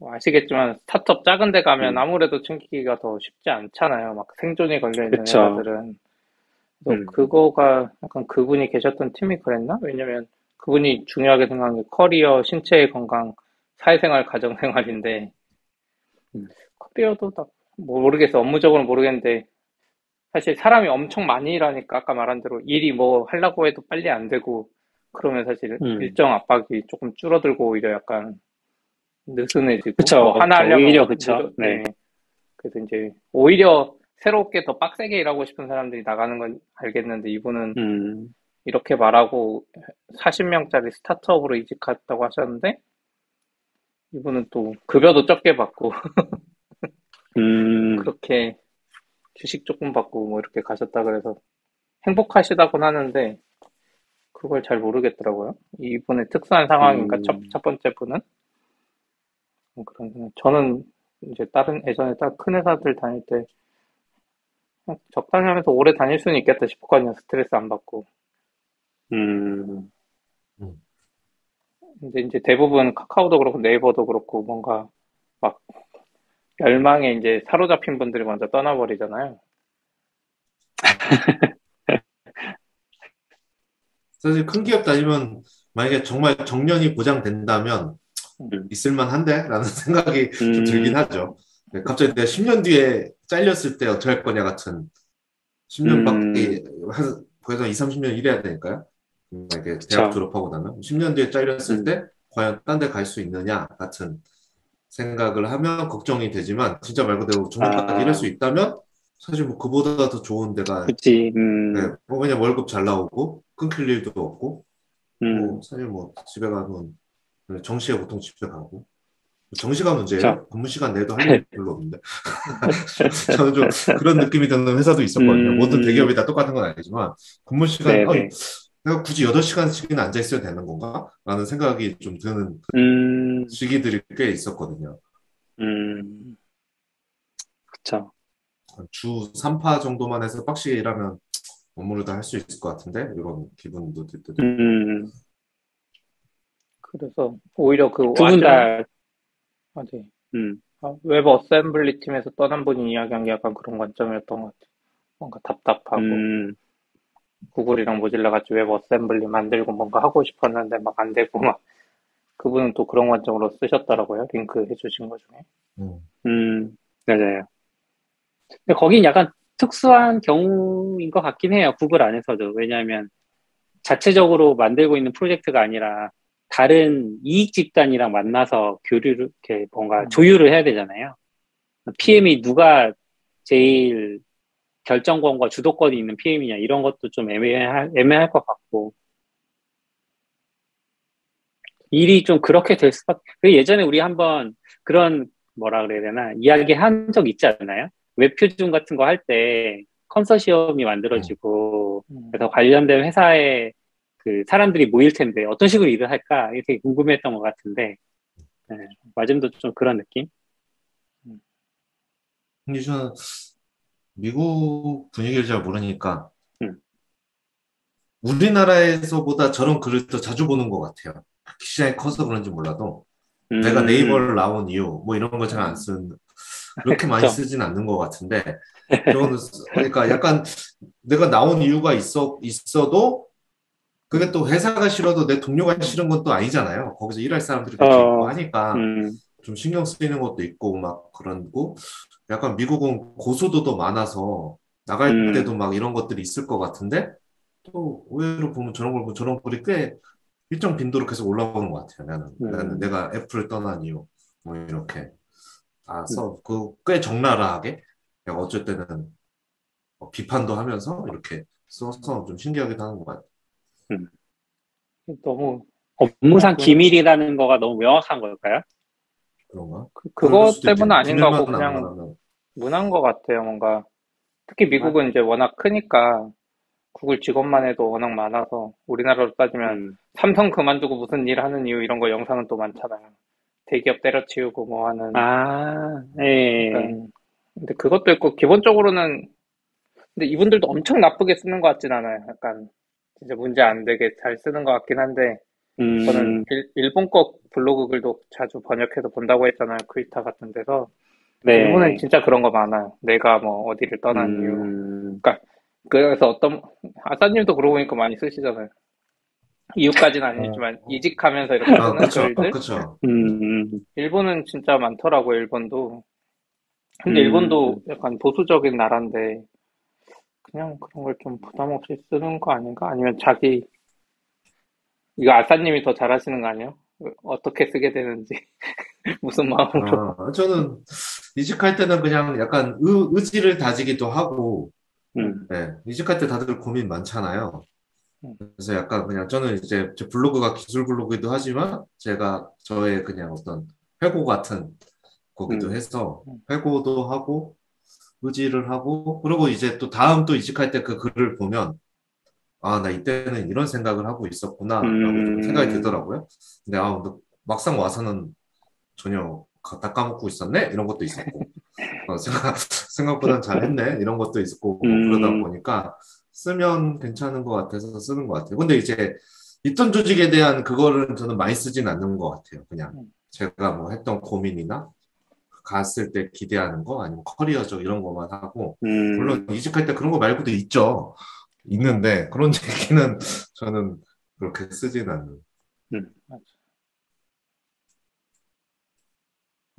뭐 아시겠지만 스타트업 작은 데 가면 음. 아무래도 챙기기가 더 쉽지 않잖아요. 막 생존이 걸려 있는 그쵸. 그래서 음. 그거가 약간 그분이 계셨던 팀이 그랬나? 왜냐면 그분이 중요하게 생각한 게 커리어, 신체의 건강, 사회생활, 가정생활인데 음. 커리어도 딱뭐 모르겠어. 업무적으로는 모르겠는데 사실 사람이 엄청 많이 일하니까 아까 말한 대로 일이 뭐 하려고 해도 빨리 안 되고 그러면 사실 음. 일정 압박이 조금 줄어들고 오히려 약간 느슨해지고 그쵸, 뭐 하나 그쵸. 하려면 오히려 그쵸. 무조- 네. 그래서 이제 오히려 새롭게 더 빡세게 일하고 싶은 사람들이 나가는 건 알겠는데 이분은 음, 이렇게 말하고 40명짜리 스타트업으로 이직했다고 하셨는데 이분은 또 급여도 적게 받고 음, 그렇게 주식 조금 받고 뭐 이렇게 가셨다 그래서 행복하시다곤 하는데 그걸 잘 모르겠더라고요. 이분의 특수한 상황인가 음. 첫, 첫 번째 분은 음, 그런 생각. 저는 이제 다른 예전에 딱 큰 회사들 다닐 때 적당히 하면서 오래 다닐 수는 있겠다 싶었거든요. 스트레스 안 받고. 음, 근데 이제 대부분 카카오도 그렇고 네이버도 그렇고 뭔가 막 열망에 이제 사로잡힌 분들이 먼저 떠나버리잖아요. 사실 큰 기업 다니면 만약에 정말 정년이 보장된다면 음. 있을만한데? 라는 생각이 좀 음. 들긴 하죠. 네, 갑자기 내가 10년 뒤에 잘렸을 때 어떡할 거냐 같은 10년밖에 한 거기서 2, 30년 일해야 되니까요. 만약에 대학. 졸업하고 나면 10년 뒤에 잘렸을 음. 때 과연 딴 데 갈 수 있느냐 같은 생각을 하면 걱정이 되지만 진짜 말 그대로 정년까지 아. 일할 수 있다면 사실 뭐 그보다 더 좋은 데가 그치, 음, 네, 뭐 그냥 월급 잘 나오고 끊길 일도 없고 음, 뭐 사실 뭐 집에 가면 정시에 보통 집에 가고 정시가 문제예요. 근무 시간 내도 할 일이 별로 없는데 저는 좀 그런 느낌이 드는 회사도 있었거든요. 음. 모든 대기업이 다 똑같은 건 아니지만 근무 시간 네네. 어, 내가 굳이 8시간씩이나 앉아 있어야 되는 건가? 라는 생각이 좀 드는 음, 시기들이 꽤 있었거든요. 음, 그쵸. 주 3파 정도만 해서 빡시게 일하면 업무를 다 할 수 있을 것 같은데 이런 기분도 들 때도 음, 그래서 오히려 그 두 분 다, 아, 네. 음, 아, WebAssembly 팀에서 떠난 분이 이야기한 게 약간 그런 관점이었던 것 같아요. 뭔가 답답하고 음, 구글이랑 모질라 같이 WebAssembly 만들고 뭔가 하고 싶었는데 막 안 되고 막 그분은 또 그런 관점으로 쓰셨더라고요. 링크 해주신 것 중에. 음. 음, 맞아요. 근데 거긴 약간 특수한 경우인 것 같긴 해요. 구글 안에서도. 왜냐하면 자체적으로 만들고 있는 프로젝트가 아니라 다른 이익 집단이랑 만나서 교류를, 이렇게 뭔가 조율을 해야 되잖아요. PM이 누가 제일 결정권과 주도권이 있는 PM이냐, 이런 것도 좀 애매할, 애매할 것 같고. 일이 좀 그렇게 될 수밖에, 그 예전에 우리 한번 그런, 뭐라 그래야 되나, 이야기 한 적 있지 않나요? 웹표준 같은 거 할 때 컨소시엄이 만들어지고, 음. 그래서 관련된 회사에 그 사람들이 모일 텐데 어떤 식으로 일을 할까 이게 되게 궁금했던 것 같은데 네, 마즘도 좀 그런 느낌? 근데 저는 미국 분위기를 잘 모르니까 음. 우리나라에서보다 저런 글을 더 자주 보는 것 같아요. 시장이 커서 그런지 몰라도 음, 내가 네이버를 나온 이유 뭐 이런 거 잘안쓴 그렇게 많이. 쓰진 않는 것 같은데 저는 그러니까 약간 내가 나온 이유가 있어 있어도 그게 또 회사가 싫어도 내 동료가 싫은 건 또 아니잖아요. 거기서 일할 사람들이 같이 어, 있고 하니까 음, 좀 신경 쓰이는 것도 있고 막 그런고 약간 미국은 고소도도 많아서 나갈 음. 때도 막 이런 것들이 있을 것 같은데 또 의외로 보면 저런 걸 보면 저런 글이 꽤 일정 빈도로 계속 올라오는 것 같아요. 나는 음. 나는 내가 애플을 떠난 이유 뭐 이렇게 음. 아서 그꽤 적나라하게 어쩔 때는 뭐 비판도 하면서 이렇게 써서 좀 신기하기도 하는 것 같아요. 너무 업무상 기밀이라는 거가 너무 명확한 걸까요? 그런가? 그, 때문은 있겠네. 아닌 거고 그냥. 문화인 것 같아요. 뭔가 특히 미국은 이제 워낙 크니까 구글 직원만 해도 워낙 많아서 우리나라로 따지면 음, 삼성 그만두고 무슨 일 하는 이유 이런 거 영상은 또 많잖아요. 대기업 때려치우고 뭐 하는 아, 예, 약간 근데 그것도 있고 기본적으로는 근데 이분들도 엄청 나쁘게 쓰는 것 같진 않아요. 약간 진짜 문제 안 되게 잘 쓰는 것 같긴 한데 음, 저는 일, 일본 거 블로그 글도 자주 번역해서 본다고 했잖아요. 크리타 같은 데서 네, 일본은 진짜 그런 거 많아요. 내가 뭐 어디를 떠난 이유. 음, 그래서 어떤 아싸님도 그러고 보니까 많이 쓰시잖아요. 이유까지는 아니지만 이직하면서 이렇게 아, 쓰는 그쵸, 글들. 그쵸. 음, 일본은 진짜 많더라고요. 일본도. 근데 음. 일본도 약간 보수적인 나라인데 그냥 그런 걸 좀 부담 없이 쓰는 거 아닌가? 아니면 자기 이거 아싸님이 더 잘하시는 거 아니에요? 어떻게 쓰게 되는지 무슨 마음으로? 아, 저는 이직할 때는 그냥 약간 의, 의지를 다지기도 하고, 음, 네, 이직할 때 다들 고민 많잖아요. 음. 그래서 약간 그냥 저는 이제 제 블로그가 기술 블로그이기도 하지만 제가 저의 그냥 어떤 회고 같은 거기도 음. 해서 음. 회고도 하고 의지를 하고 그리고 이제 또 다음 또 이직할 때 그 글을 보면 아, 나 이때는 이런 생각을 하고 있었구나 라고 좀 음. 생각이 들더라고요. 근데 아, 근데 막상 와서는 전혀 가- 다 까먹고 있었네 이런 것도 있었고 어, 생각 생각보단 잘했네 이런 것도 있었고 뭐 음. 그러다 보니까 쓰면 괜찮은 것 같아서 쓰는 것 같아요. 근데 이제 있던 조직에 대한 그거를 저는 많이 쓰진 않는 것 같아요. 그냥 음. 제가 뭐 했던 고민이나 갔을 때 기대하는 거 아니면 커리어적 이런 것만 하고 음, 물론 이직할 때 그런 거 말고도 있죠. 있는데 그런 얘기는 저는 그렇게 쓰진 않는. 맞아.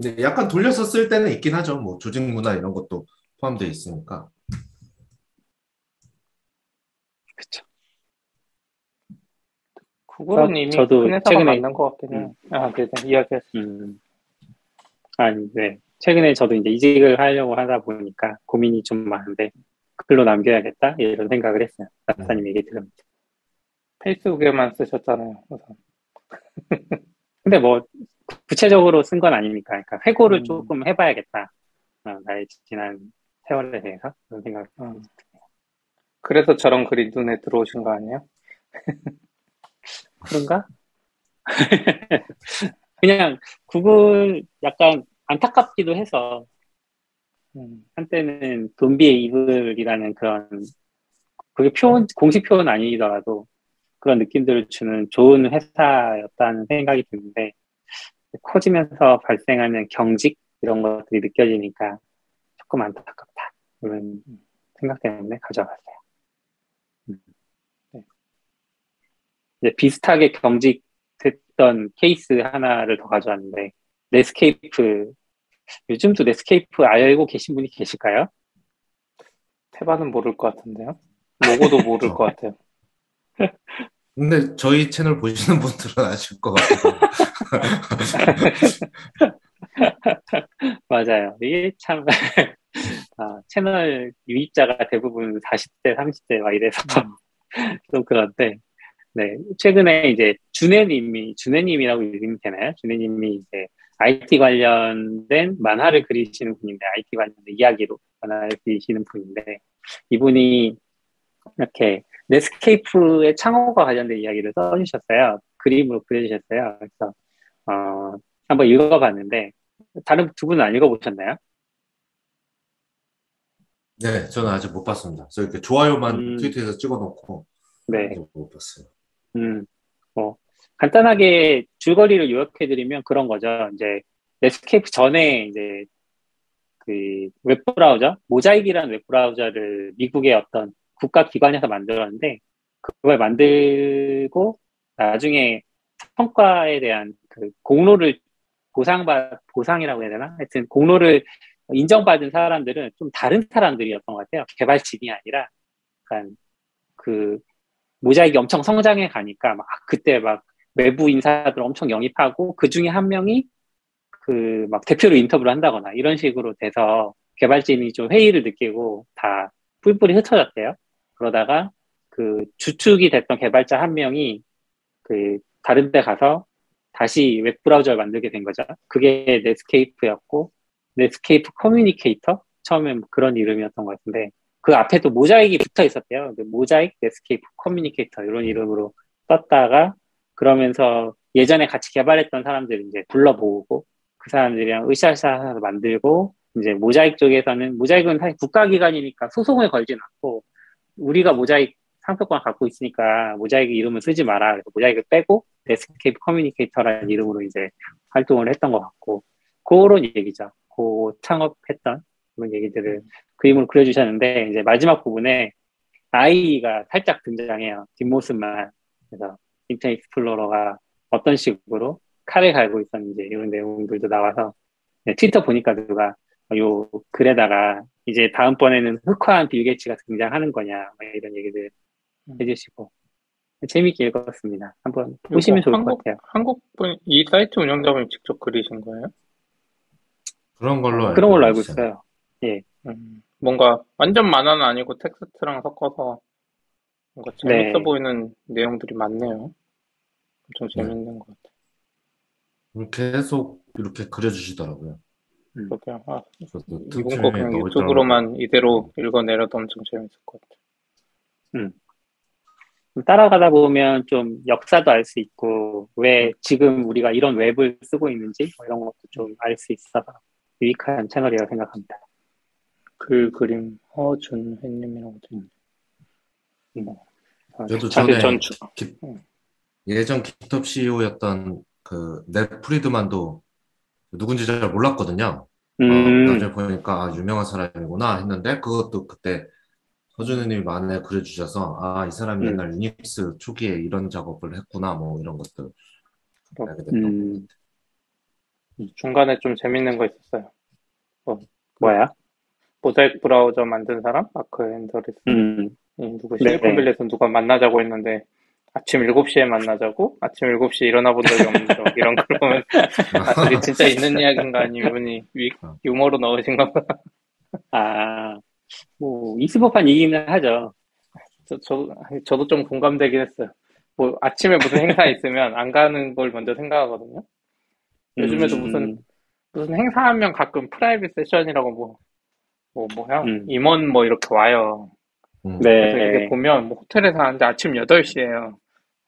근데 약간 돌려서 쓸 때는 있긴 하죠. 뭐 조직 문화 이런 것도 포함되어 있으니까. 그쵸. 구글은 저- 이미 저도 큰 회사가 최근에- 맞는 것 같긴 해요. 아, 네네. 이야기하시죠. 음. 아니, 네. 최근에 저도 이제 이직을 하려고 하다 보니까 고민이 좀 많은데, 글로 남겨야겠다? 이런 생각을 했어요. 나사님 얘기 들으면서. 페이스북에만 쓰셨잖아요. 우선. 근데 뭐, 구체적으로 쓴 건 아니니까. 그러니까 회고를 음. 조금 해봐야겠다. 어, 나의 지난 세월에 대해서. 그런 생각. 음. 그래서 저런 글이 눈에 들어오신 거 아니에요? 그런가? 그냥 구글 약간 안타깝기도 해서, 음. 한때는 돈비의 이글이라는 그런 그게 표현 공식 표현 아니더라도 그런 느낌들을 주는 좋은 회사였다는 생각이 드는데 커지면서 발생하는 경직 이런 것들이 느껴지니까 조금 안타깝다 그런 생각 때문에 가져갔어요. 음. 네. 이제 비슷하게 경직됐던 케이스 하나를 더 가져왔는데 넷스케이프 요즘도 넷스케이프 알고 계신 분이 계실까요? 테바는 모를 것 같은데요. 로고도 모를 것 같아요. 근데 저희 채널 보시는 분들은 아실 것 같아요. 맞아요. 이게 참, 아, 채널 유입자가 대부분 40대, 30대 막 이래서 좀 그런데, 네. 최근에 이제 준혜님이, 준혜님이라고 이름이 되나요? 준혜님이 이제 IT 관련된 만화를 그리시는 분인데, IT 관련된 이야기로 만화를 그리시는 분인데, 이분이 이렇게 넷스케이프의 창호가 관련된 이야기를 써주셨어요. 그림으로 그려주셨어요. 그래서, 어, 한번 읽어봤는데, 다른 두 분은 안 읽어보셨나요? 네, 저는 아직 못 봤습니다. 그래서 이렇게 좋아요만 음. 트위터에서 찍어놓고 네. 아직 못 봤어요. 음, 뭐, 간단하게 줄거리를 요약해드리면 그런 거죠. 이제, 넷스케이프 전에 이제, 그, 웹브라우저, 모자익이라는 웹브라우저를 미국의 어떤 국가기관에서 만들었는데, 그걸 만들고, 나중에 성과에 대한 그 공로를 보상받, 보상이라고 해야 되나? 하여튼, 공로를 인정받은 사람들은 좀 다른 사람들이었던 것 같아요. 개발진이 아니라, 약간, 그, 모자익이 엄청 성장해 가니까 막 그때 막 외부 인사들 엄청 영입하고 그 중에 한 명이 그 막 대표로 인터뷰를 한다거나 이런 식으로 돼서 개발진이 좀 회의를 느끼고 다 뿔뿔이 흩어졌대요. 그러다가 그 주축이 됐던 개발자 한 명이 그 다른 데 가서 다시 웹브라우저를 만들게 된 거죠. 그게 넷스케이프였고 넷스케이프 커뮤니케이터 처음엔 뭐 그런 이름이었던 것 같은데 그 앞에도 모자익이 붙어 있었대요. 그 모자익, 넷스케이프, 커뮤니케이터 이런 이름으로 떴다가 그러면서 예전에 같이 개발했던 사람들 이제 불러 모으고 그 사람들이랑 으쌰으쌰 만들고 이제 모자익 쪽에서는 모자익은 사실 국가기관이니까 소송을 걸진 않고 우리가 모자익 상표권 갖고 있으니까 모자익 이름을 쓰지 마라. 그래서 모자익을 빼고 넷스케이프 커뮤니케이터라는 이름으로 이제 활동을 했던 것 같고 그런 얘기죠. 그 창업했던 그런 얘기들을 그림으로 그려주셨는데 이제 마지막 부분에 IE가 살짝 등장해요. 뒷모습만 그래서 인터넷 익스플로러가 어떤 식으로 칼을 갈고 있었는지 이런 내용들도 나와서 네, 트위터 보니까 누가 요 글에다가 이제 다음번에는 흑화한 빌 게이츠가 등장하는 거냐 뭐 이런 얘기들 해주시고 재밌게 읽었습니다. 한번 보시면 좋을 한국, 것 같아요. 한국 분, 이 사이트 운영자분이 직접 그리신 거예요? 그런 걸로 그런 걸로 알고 있어요. 있어요. 음, 뭔가 완전 만화는 아니고 텍스트랑 섞어서 뭔가 재밌어 네. 보이는 내용들이 많네요. 엄청 네. 재밌는 것 같아요. 계속 이렇게 그려주시더라고요. 그러게요. 아, 저도 이번 거 그냥 유튜브로만 이대로 읽어내려도 엄청 재밌을 것 같아요. 따라가다 보면 좀 역사도 알 수 있고 왜 지금 우리가 이런 웹을 쓰고 있는지 뭐 이런 것도 좀 알 수 있어서 유익한 채널이라고 생각합니다. 글 그림 허준혜님이라고 되어 있네요. 어, 저도 근데 전에 전 주- 기- 예전 깃헙 CEO였던 그 넷 프리드만도 누군지 잘 몰랐거든요. 어, 음, 나중에 보니까 아, 유명한 사람이구나 했는데 그것도 그때 서준우님이 만에 그려주셔서 아, 이 사람이 음. 옛날 유닉스 초기에 이런 작업을 했구나 뭐 이런 것들 알게 됐던 음. 것 같아요. 중간에 좀 재밌는 거 있었어요. 뭐야? 모자이크 브라우저 만든 사람? 마크 앤드리슨. 음, 이 누구 네. 실리콘밸리에서 누가 만나자고 했는데 아침 7시에 만나자고? 아침 7시에 일어나 본 적이 없는 적 이런 걸 보면 아 그게 진짜 있는 이야기인가 아니면 이분이 위- 어. 유머로 넣으신 건가? 아, 뭐 있을 법한 얘기는 하죠. 저, 저, 아니, 저도 좀 공감되긴 했어요. 뭐 아침에 무슨 행사 있으면 안 가는 걸 먼저 생각하거든요. 요즘에도 음, 무슨 무슨 행사하면 가끔 private session이라고 뭐, 뭐, 뭐야, 음. 임원 뭐 이렇게 와요. 음. 그래서 이렇게 네, 보면 뭐 호텔에서 하는데 아침 8시에요.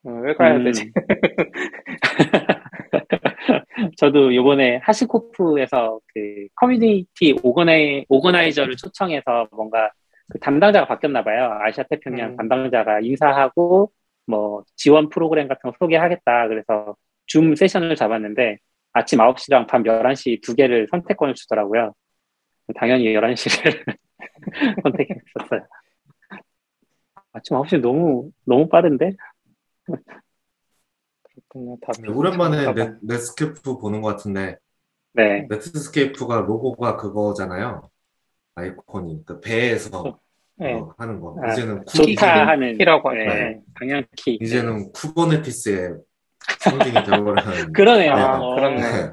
왜 가야 음. 되지? 저도 요번에 하시코프에서 그 커뮤니티 organi, organizer를 초청해서 뭔가 그 담당자가 바뀌었나 봐요. 아시아 태평양 음. 담당자가 인사하고 뭐 지원 프로그램 같은 거 소개하겠다. 그래서 줌 session을 잡았는데 아침 9시랑 밤 11시 두 개를 선택권을 주더라고요. 당연히 11시를 선택했었어요. 아침 9시 너무, 너무 빠른데? 그렇군요. 다 네, 오랜만에 넷, 봐요. 넷스케이프 보는 것 같은데 네. 넷스케이프가 로고가 그거잖아요. 아이콘이 그 배에서 네. 어, 하는 거. 아, 이제는 좋다 쿠, 하는 키라고 네, 하죠. 방향키. 이제는 쿠버네티스의 상징이 되어버리는. 그러네요. 아, 어, 그렇네.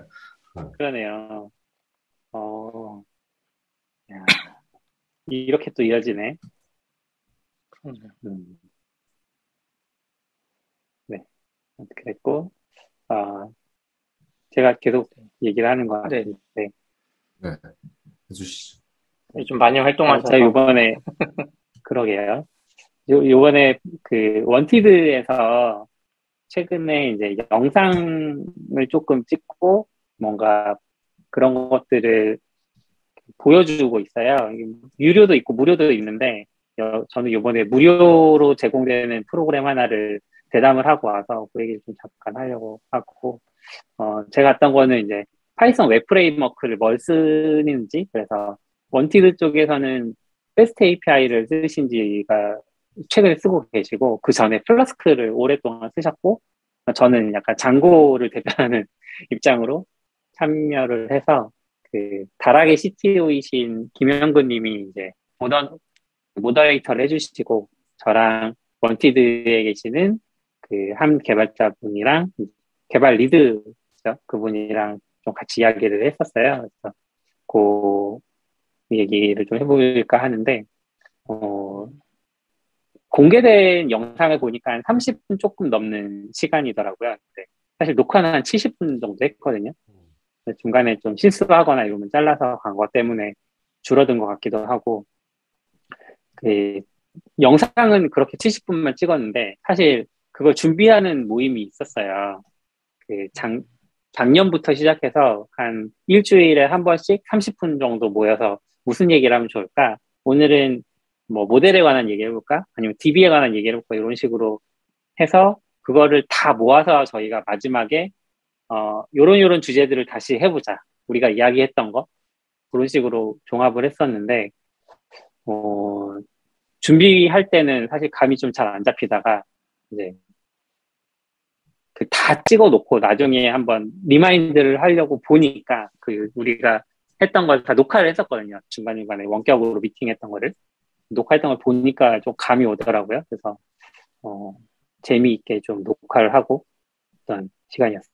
그러네요. 어, 야, 이렇게 또 이어지네. 그렇네요. 음. 네, 그랬고, 아, 제가 계속 얘기를 하는 거 네. 같은데, 네. 해주시죠. 좀 많이 아, 활동하셔서 제가 요번에, 그러게요. 요, 요번에 그 원티드에서 최근에 이제 영상을 조금 찍고 뭔가 그런 것들을 보여주고 있어요. 유료도 있고 무료도 있는데 여- 저는 요번에 무료로 제공되는 프로그램 하나를 대담을 하고 와서 그 얘기를 좀 잠깐 하려고 하고 어, 제가 했던 거는 이제 Python 웹 framework를 뭘 쓰는지 그래서 Wanted 쪽에서는 FastAPI를 쓰신 지가 최근에 쓰고 계시고 그 전에 Flask를 오랫동안 쓰셨고 저는 약간 Django를 대표하는 입장으로 참여를 해서 그 다락의 CTO이신 김영근 님이 이제 모던 moderator를 해주시고 저랑 Wanted에 계시는 그 한 개발자분이랑 개발 lead 그분이랑 좀 같이 이야기를 했었어요. 그래서 그 얘기를 좀 해볼까 하는데 어, 공개된 영상을 보니까 한 30분 조금 넘는 시간이더라고요. 사실 녹화는 한 70분 정도 했거든요. 중간에 좀 실수하거나 이러면 잘라서 간 것 때문에 줄어든 것 같기도 하고, 그, 영상은 그렇게 70분만 찍었는데, 사실 그걸 준비하는 모임이 있었어요. 그, 작, 작년부터 시작해서 한 일주일에 한 번씩 30분 정도 모여서 무슨 얘기를 하면 좋을까? 오늘은 뭐 모델에 관한 얘기 해볼까? 아니면 DB에 관한 얘기 해볼까? 이런 식으로 해서 그거를 다 모아서 저희가 마지막에 어, 요런 요런 주제들을 다시 해보자. 우리가 이야기했던 거. 그런 식으로 종합을 했었는데, 어, 준비할 때는 사실 감이 좀 잘 안 잡히다가, 이제, 그 다 찍어 놓고 나중에 한번 remind를 하려고 보니까, 그, 우리가 했던 걸 다 녹화를 했었거든요. 중간중간에 원격으로 미팅했던 거를. 녹화했던 걸 보니까 좀 감이 오더라고요. 그래서, 어, 재미있게 좀 녹화를 하고, 어떤 시간이었어요.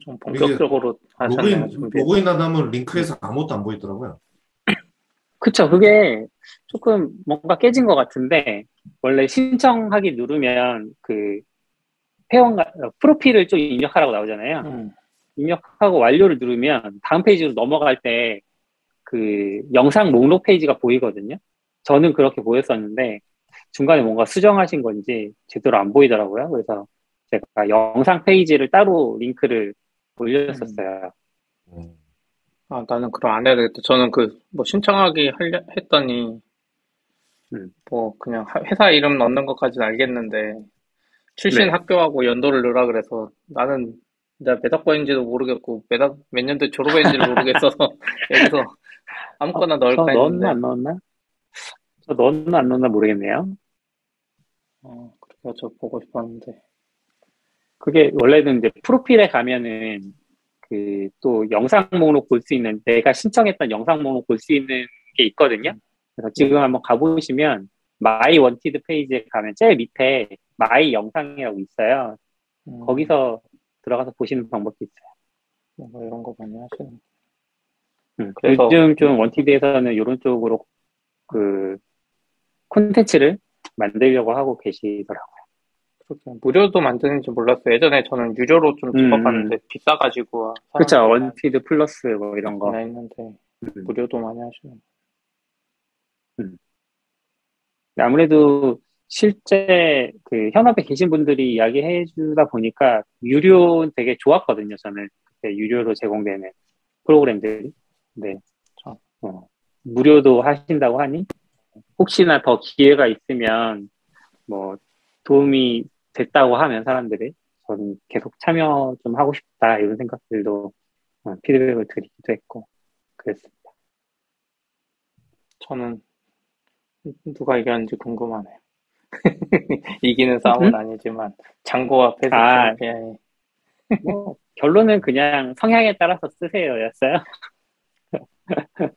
좀 본격적으로 하셨네요. 로그인, 준비. 로그인 하다 보면 링크에서 아무것도 안 보이더라고요. 그쵸. 그게 조금 뭔가 깨진 것 같은데, 원래 신청하기 누르면 그 회원, 프로필을 좀 입력하라고 나오잖아요. 음, 입력하고 완료를 누르면 다음 페이지로 넘어갈 때 그 영상 목록 페이지가 보이거든요. 저는 그렇게 보였었는데, 중간에 뭔가 수정하신 건지 제대로 안 보이더라고요. 그래서 제가 영상 페이지를 따로 링크를 올렸었어요. 음. 아, 나는 그럼 안 해야 되겠다. 저는 그, 뭐, 신청하기 하려, 했더니, 음. 뭐, 그냥 하- 회사 이름 넣는 것까지는 알겠는데, 출신 네. 학교하고 연도를 넣으라 그래서, 나는 내가 몇 학번인지도 모르겠고, 몇, 학, 몇 년도에 졸업했는지를 모르겠어서, 여기서 아무거나 저 넣을까 넣었나 했는데, 안 넣었나? 저 넣었나 안 넣었나 모르겠네요. 어, 그래서 저 보고 싶었는데, 그게 원래는 이제 프로필에 가면은 그 또 영상 목록 볼 수 있는 내가 신청했던 영상 목록 볼 수 있는 게 있거든요. 그래서 지금 한번 가보시면 My Wanted 페이지에 가면 제일 밑에 my 영상이라고 있어요. 음, 거기서 들어가서 보시는 방법도 있어요. 뭔가 이런 거 많이 하시는. 음, 그래서- 요즘 좀 Wanted에서는 이런 쪽으로 그 콘텐츠를 만들려고 하고 계시더라고요. 그렇게 무료도 만드는지 몰랐어요. 예전에 저는 유료로 좀 음, 찍어봤는데, 비싸가지고. 그쵸, Wanted Plus 뭐 이런 거. 했는데, 음. 무료도 많이 하시는. 아무래도 실제 그 현업에 계신 분들이 이야기해 주다 보니까 유료 되게 좋았거든요. 저는 그때 유료로 제공되는 프로그램들이. 네. 저- 어, 무료도 하신다고 하니 혹시나 더 기회가 있으면 뭐 도움이 됐다고 하면 사람들이 저는 계속 참여 좀 하고 싶다 이런 생각들도 어, 피드백을 드리기도 했고 그랬습니다. 저는 누가 이겼는지 궁금하네요. 이기는 싸움은 아니지만 장고와 패스 아. 챔피언이 뭐 결론은 그냥 성향에 따라서 쓰세요였어요.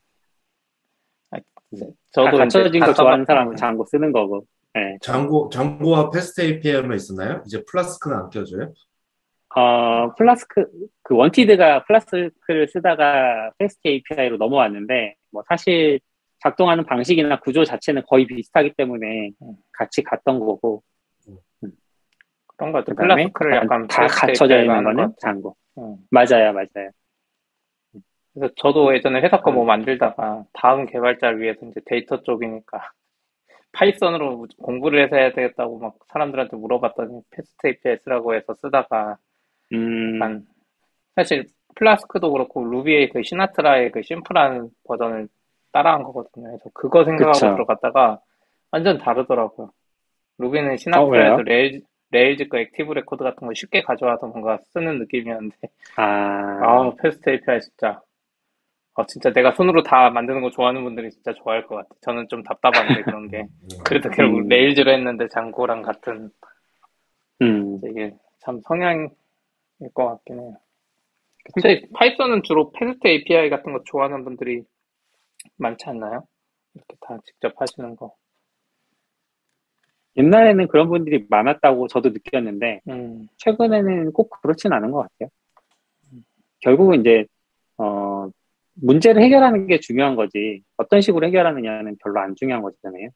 저도 다 갖춰진 이제 거다 좋아하는 사람은 Django 쓰는 거고. 네. Django, Django와 FastAPI만 있었나요? 이제 Flask는 안 껴줘요? 어, 플라스크, 그 Wanted가 Flask를 쓰다가 FastAPI로 넘어왔는데, 뭐 사실 작동하는 방식이나 구조 자체는 거의 비슷하기 때문에 같이 갔던 거고, 그런 거 같아요. 그다음에 Flask를 약간 다 갖춰져 있는 거는. Django. 응. 맞아요, 맞아요. 그래서 저도 예전에 회사 거 뭐 만들다가 다음 개발자를 위해서 이제 데이터 쪽이니까 Python으로 공부를 해서 해야 되겠다고 막 사람들한테 물어봤더니 FastAPI 쓰라고 해서 쓰다가 음, 사실 Flask도 그렇고 Ruby의 그 Sinatra의 그 심플한 버전을 따라한 거거든요. 그래서 그거 생각하고 그쵸. 들어갔다가 완전 다르더라고요. Ruby는 어, Sinatra에서 왜요? Rail, Rails 거 Active Record 같은 거 쉽게 가져와서 뭔가 쓰는 느낌이었는데 아, 아, FastAPI 진짜. 어, 진짜 내가 손으로 다 만드는 거 좋아하는 분들이 진짜 좋아할 것 같아. 저는 좀 답답한데, 그런 게. 음. 그래도 결국 음. Rails로 했는데 Django랑 같은 음, 이게 참 성향일 것 같긴 해요. 근데 Python은 주로 FastAPI 같은 거 좋아하는 분들이 많지 않나요? 이렇게 다 직접 하시는 거. 옛날에는 그런 분들이 많았다고 저도 느꼈는데, 음, 최근에는 꼭 그렇진 않은 것 같아요. 결국은 이제, 어, 문제를 해결하는 게 중요한 거지, 어떤 식으로 해결하느냐는 별로 안 중요한 거잖아요.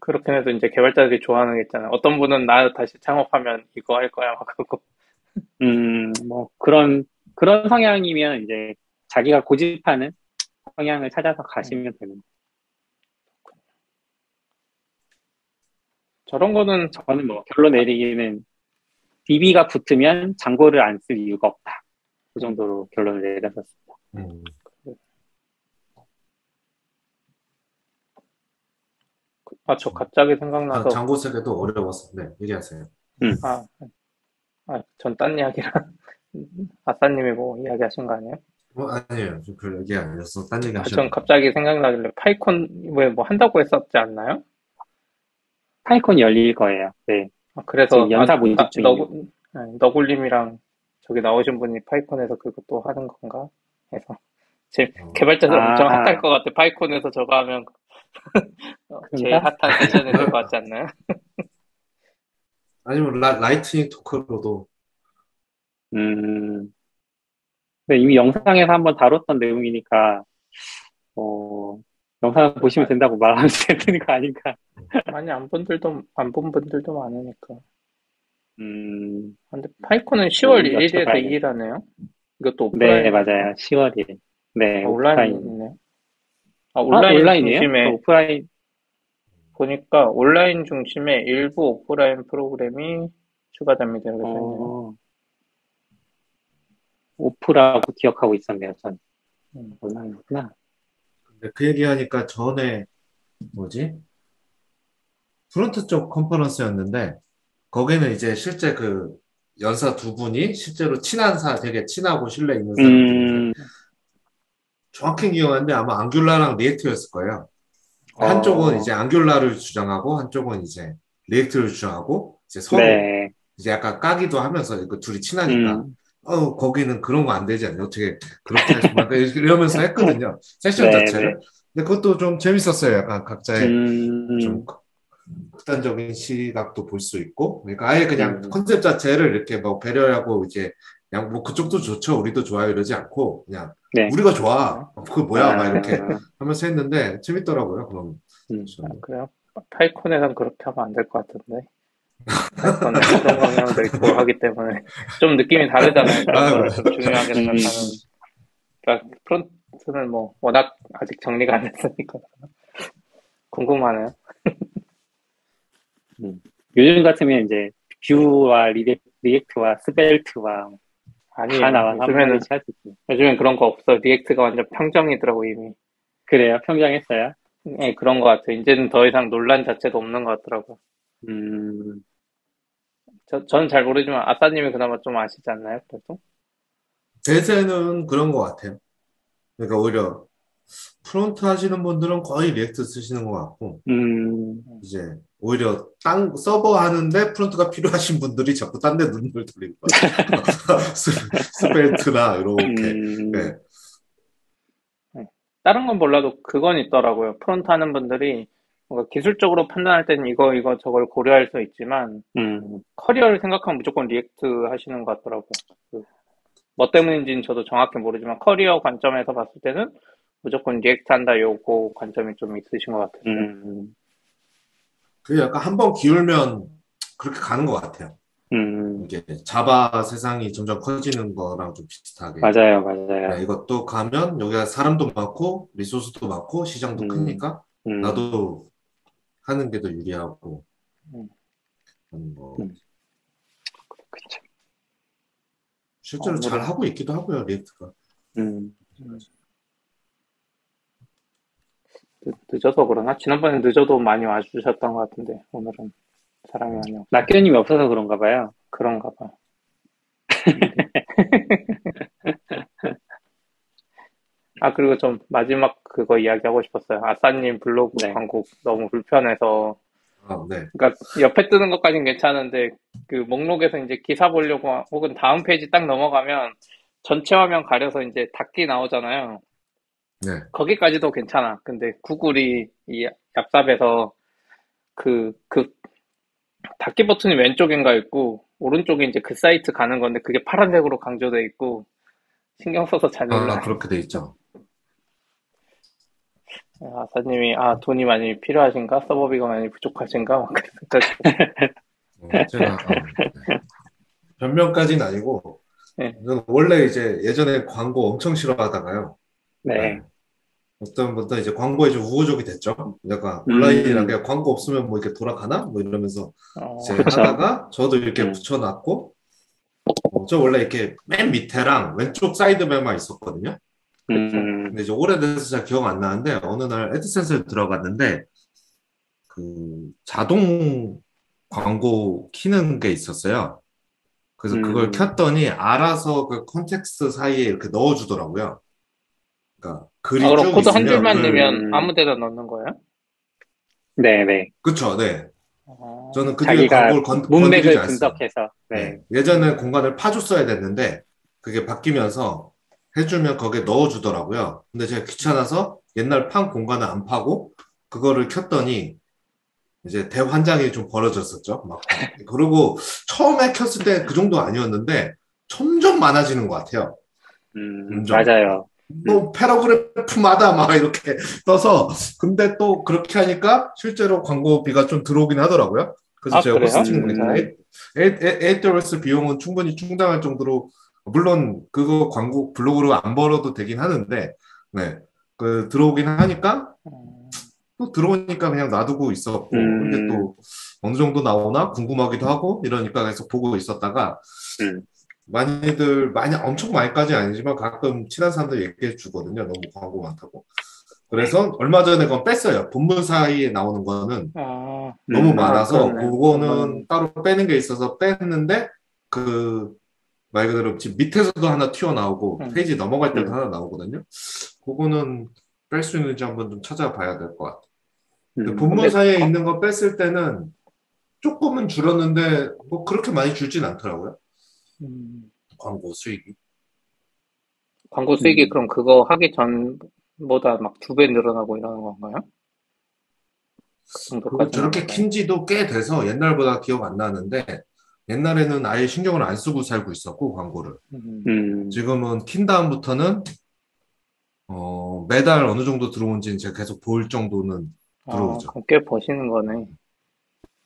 그렇긴 해도 이제 개발자들이 좋아하는 게 있잖아요. 어떤 분은 나 다시 창업하면 이거 할 거야, 막 그러고. 음, 뭐, 그런, 그런 성향이면 이제 자기가 고집하는 성향을 찾아서 가시면 되는. 저런 거는 저는 뭐, 결론 내리기는 DB가 붙으면 장고를 안 쓸 이유가 없다. 그 정도로 결론을 내렸었습니다. 음. 아, 저 갑자기 아, 생각나서 장고 쓰기도 어려웠어. 네, 얘기하세요. 아, 아, 전 딴 이야기랑 아싸님이 뭐 이야기하신 거 아니에요? 어, 아니에요. 좀별 얘기 아니었어. 딴 얘기 아, 하셨 전 갑자기 생각나길래 파이콘 왜뭐 한다고 했었지 않나요? 파이콘 열릴 거예요. 네. 아, 그래서 연사 아, 모집 아, 중이에요. 너구, 아니, 너굴님이랑 저기 나오신 분이 파이콘에서 그것도 하는 건가? 해서 제 어. 개발자들 아. 엄청 핫할 것 같아. 파이콘에서 저거 하면 어, 제일? 핫한 세션이 될것 같지 않나요? 아니면 라, lightning talk로도 음, 근데 이미 영상에서 한번 다뤘던 내용이니까, 어, 영상 보시면 된다고 말하면 되는 거 아닌가. 많이 안 분들도 안 본 분들도 많으니까. 음, 근데 PyCon은 10월 음, 1일에서 여쭤봐야겠다. 2일 하네요. 이것도 네, 오프라인 맞아요. 10월 1일. 네, 아, 오프라인. 온라인이네요. 아, 아, 온라인 온라인이에요? 중심에 저 오프라인, 보니까 온라인 중심의 일부 오프라인 프로그램이 추가됩니다. 이렇게 써있네요. 어, 오프라고 기억하고 있었네요, 전. 음. 온라인이구나. 근데 그 얘기하니까 전에 뭐지? 프론트 쪽 컨퍼런스였는데 거기는 이제 실제 그 연사 두 분이 실제로 친한 사 되게 친하고 신뢰 있는 사람들인데 음, 정확히 기억하는데 아마 Angular랑 React였을 거예요. 한쪽은 어. 이제 Angular를 주장하고 한쪽은 이제 React를 주장하고 이제 서로 네. 이제 약간 까기도 하면서 이거 둘이 친하니까 음, 어 거기는 그런 거 안 되지 않냐? 어떻게 그렇게 하지? 막 이러면서 했거든요. 세션 네, 자체를. 근데 그것도 좀 재밌었어요. 약간 각자의 음, 좀 극단적인 시각도 볼 수 있고 그러니까 아예 그냥 음. 컨셉 자체를 이렇게 뭐 배려하고 이제 그냥 뭐 그쪽도 좋죠 우리도 좋아요 이러지 않고 그냥 네. 우리가 좋아 그 뭐야 막 이렇게 아, 하면서 했는데 재밌더라고요 그럼 음. 아, 그래요? 파이콘에선 그렇게 하면 안 될 것 같은데. 그런 방향도 있고 하기 때문에 좀 느낌이 다르잖아요. 거를 좀 중요하게 음. 생각하는. 그러니까 프론트는 뭐 워낙 아직 정리가 안 됐으니까. 궁금하네요. 요즘 같으면 이제 Vue와 Reac, React와 Svelte와 아니, 다 나와서 한 요즘에는, 할수. 요즘엔 그런 거 없어. React가 완전 평정이더라고, 이미. 그래요? 평정했어요? 네, 그런 거 같아요. 이제는 더 이상 논란 자체도 없는 것 같더라고요. 음, 저, 저는 잘 모르지만 아싸님이 그나마 좀 아시지 않나요? 그래도? 대세는 그런 것 같아요 그러니까 오히려 front 하시는 분들은 거의 React 쓰시는 것 같고 음, 이제 오히려 땅 서버 하는데 front가 필요하신 분들이 자꾸 딴 데 눈을 돌리는 거예요. 스- Svelte나 이렇게. 음, 네. 다른 건 몰라도 그건 있더라고요. front 하는 분들이 뭔가 기술적으로 판단할 때는 이거, 이거, 저걸 고려할 수 있지만, 음, 커리어를 생각하면 무조건 React 하시는 것 같더라고요. 그, 뭐 때문인지는 저도 정확히 모르지만, 커리어 관점에서 봤을 때는 무조건 React 한다, 요거 관점이 좀 있으신 것 같아요. 음, 그게 약간 한 번 기울면 그렇게 가는 것 같아요. 음, 이게 Java 세상이 점점 커지는 거랑 좀 비슷하게. 맞아요, 맞아요. 네, 이것도 가면 여기가 사람도 많고 resource도 많고 시장도 음. 크니까 음, 나도 하는 게 더 유리하고 음. 음, 뭐 음. 실제로 어, 잘 그래. 하고 있기도 하고요 React가. 음, 늦- 늦어서 그러나? 지난번에 늦어도 많이 와주셨던 것 같은데, 오늘은 사람이 많이 없 낙교님이 없어서 그런가 봐요. 그런가 봐. 아, 그리고 좀 마지막 그거 이야기하고 싶었어요. 아싸님 블로그 네. 광고 너무 불편해서. 아, 네. 그러니까 옆에 뜨는 것까진 괜찮은데, 그 목록에서 이제 기사 보려고 하- 혹은 다음 페이지 딱 넘어가면 전체 화면 가려서 이제 닫기 나오잖아요. 네. 거기까지도 괜찮아. 근데 구글이 이 얍삽에서 그, 그, 닫기 버튼이 왼쪽인가 있고, 오른쪽에 이제 그 사이트 가는 건데, 그게 파란색으로 강조돼 있고, 신경 써서 잘 아, 몰라요. 그렇게 돼 있죠. 아 사님이, 아, 돈이 많이 필요하신가? 서버비가 많이 부족하신가? 막 그래가지고. 어, 제가 어, 네. 변명까지는 아니고 네. 원래 이제 예전에 광고 엄청 싫어하다가요. 네. 어떤 분들 이제 광고에 좀 우호적이 됐죠. 약간 음. 온라인이라게 광고 없으면 뭐 이렇게 돌아가나? 뭐 이러면서 어, 이제 그쵸. 하다가 저도 이렇게 음. 붙여놨고 어, 저 원래 이렇게 맨 밑에랑 왼쪽 사이드맨만 있었거든요. 음, 근데 이제 오래돼서 잘 기억 안 나는데 어느 날 애드센스에 들어갔는데 그 자동 광고 키는 게 있었어요. 그래서 그걸 음. 켰더니 알아서 그 context 사이에 이렇게 넣어주더라고요. 그러니까 글이 아, 그럼 쭉 코드 한 줄만 그- 넣으면 아무 데나 넣는 거예요? 네, 네. 그쵸, 네. 어, 저는 그 뒤에 자기가 광고를 건, 건드리지 문맥을. 분석해서, 네. 네. 예전에 공간을 파줬어야 됐는데 그게 바뀌면서 해주면 거기에 넣어주더라고요. 근데 제가 귀찮아서 옛날 판 공간을 안 파고 그거를 켰더니 이제 대환장이 좀 벌어졌었죠. 막 그리고 처음에 켰을 때 그 정도 아니었는데 점점 많아지는 것 같아요. 음, 인정. 맞아요. 뭐 패러그래프마다 막 이렇게 떠서 근데 또 그렇게 하니까 실제로 광고비가 좀 들어오긴 하더라고요. 그래서 아, 제가 그래요? 호스팅 음. AWS 비용은 충분히 충당할 정도로 물론 그거 광고 블로그로 안 벌어도 되긴 하는데 네. 그 들어오긴 하니까 음, 또 들어오니까 그냥 놔두고 있었고 음. 근데 또 어느 정도 나오나 궁금하기도 하고 이러니까 계속 보고 있었다가 음. 많이들 많이 엄청 많이까지 아니지만 가끔 친한 사람들 얘기해 주거든요. 너무 광고 많다고. 그래서 얼마 전에 그건 뺐어요. 본문 사이에 나오는 거는 아, 너무 음, 많아서 아, 그러네. 그거는 따로 빼는 게 있어서 뺐는데 그 말 그대로 지금 밑에서도 하나 튀어나오고 음. 페이지 넘어갈 때도 음. 하나 나오거든요. 그거는 뺄 수 있는지 한번 좀 찾아봐야 될 것 같아요. 음, 본문 근데 사이에 거- 있는 거 뺐을 때는 조금은 줄었는데 뭐 그렇게 많이 줄진 않더라고요. 음, 광고 수익이. 광고 수익이 음. 그럼 그거 하기 전보다 막 두 배 늘어나고 이러는 건가요? 그 저렇게? 킨 지도 꽤 돼서 옛날보다 기억 안 나는데 옛날에는 아예 신경을 안 쓰고 살고 있었고 광고를 음, 음, 지금은 킨 다음부터는 어, 매달 어느 정도 들어온지는 제가 계속 볼 정도는 아, 들어오죠. 그럼 꽤 버시는 거네.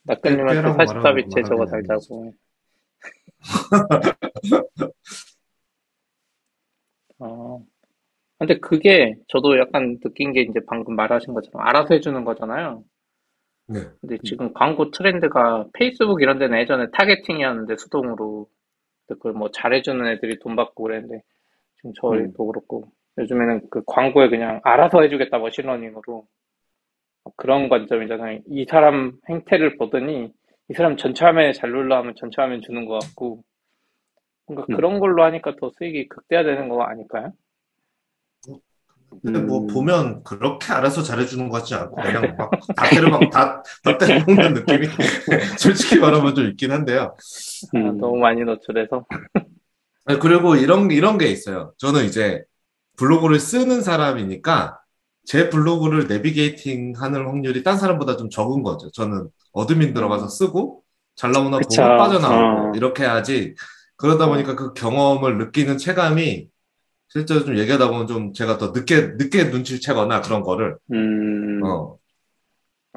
44비체 말하면 저거 말하긴 달자고. 어. 근데 그게 저도 약간 느낀 게 이제 방금 말하신 것처럼 알아서 해주는 거잖아요. 네. 근데 지금 광고 트렌드가 페이스북 이런 데는 예전에 타겟팅이었는데 수동으로 그걸 뭐 잘해주는 애들이 돈 받고 그랬는데 지금 저희도 그렇고 요즘에는 그 광고에 그냥 알아서 해주겠다 머신러닝으로 그런 관점이잖아요. 이 사람 행태를 보더니 이 사람 전체 화면에 잘 눌러 하면 전체 화면 주는 것 같고 뭔가 음. 그런 걸로 하니까 더 수익이 극대화되는 거 아닐까요? 근데 뭐 음. 보면 그렇게 알아서 잘해주는 것 같지 않고 그냥 막다 때려박 다, 다 때려먹는 느낌이 솔직히 말하면 좀 있긴 한데요. 아, 음. 너무 많이 노출해서 아니, 그리고 이런 이런 게 있어요. 저는 이제 블로그를 쓰는 사람이니까 제 블로그를 navigating 하는 확률이 딴 사람보다 좀 적은 거죠. 저는 admin 들어가서 쓰고 잘 나오나 보고 그쵸. 빠져나오고 어. 이렇게 해야지 그러다 보니까 그 경험을 느끼는 체감이 실제로 좀 얘기하다 보면 좀 제가 더 늦게 늦게 눈치를 채거나 그런 거를 음, 어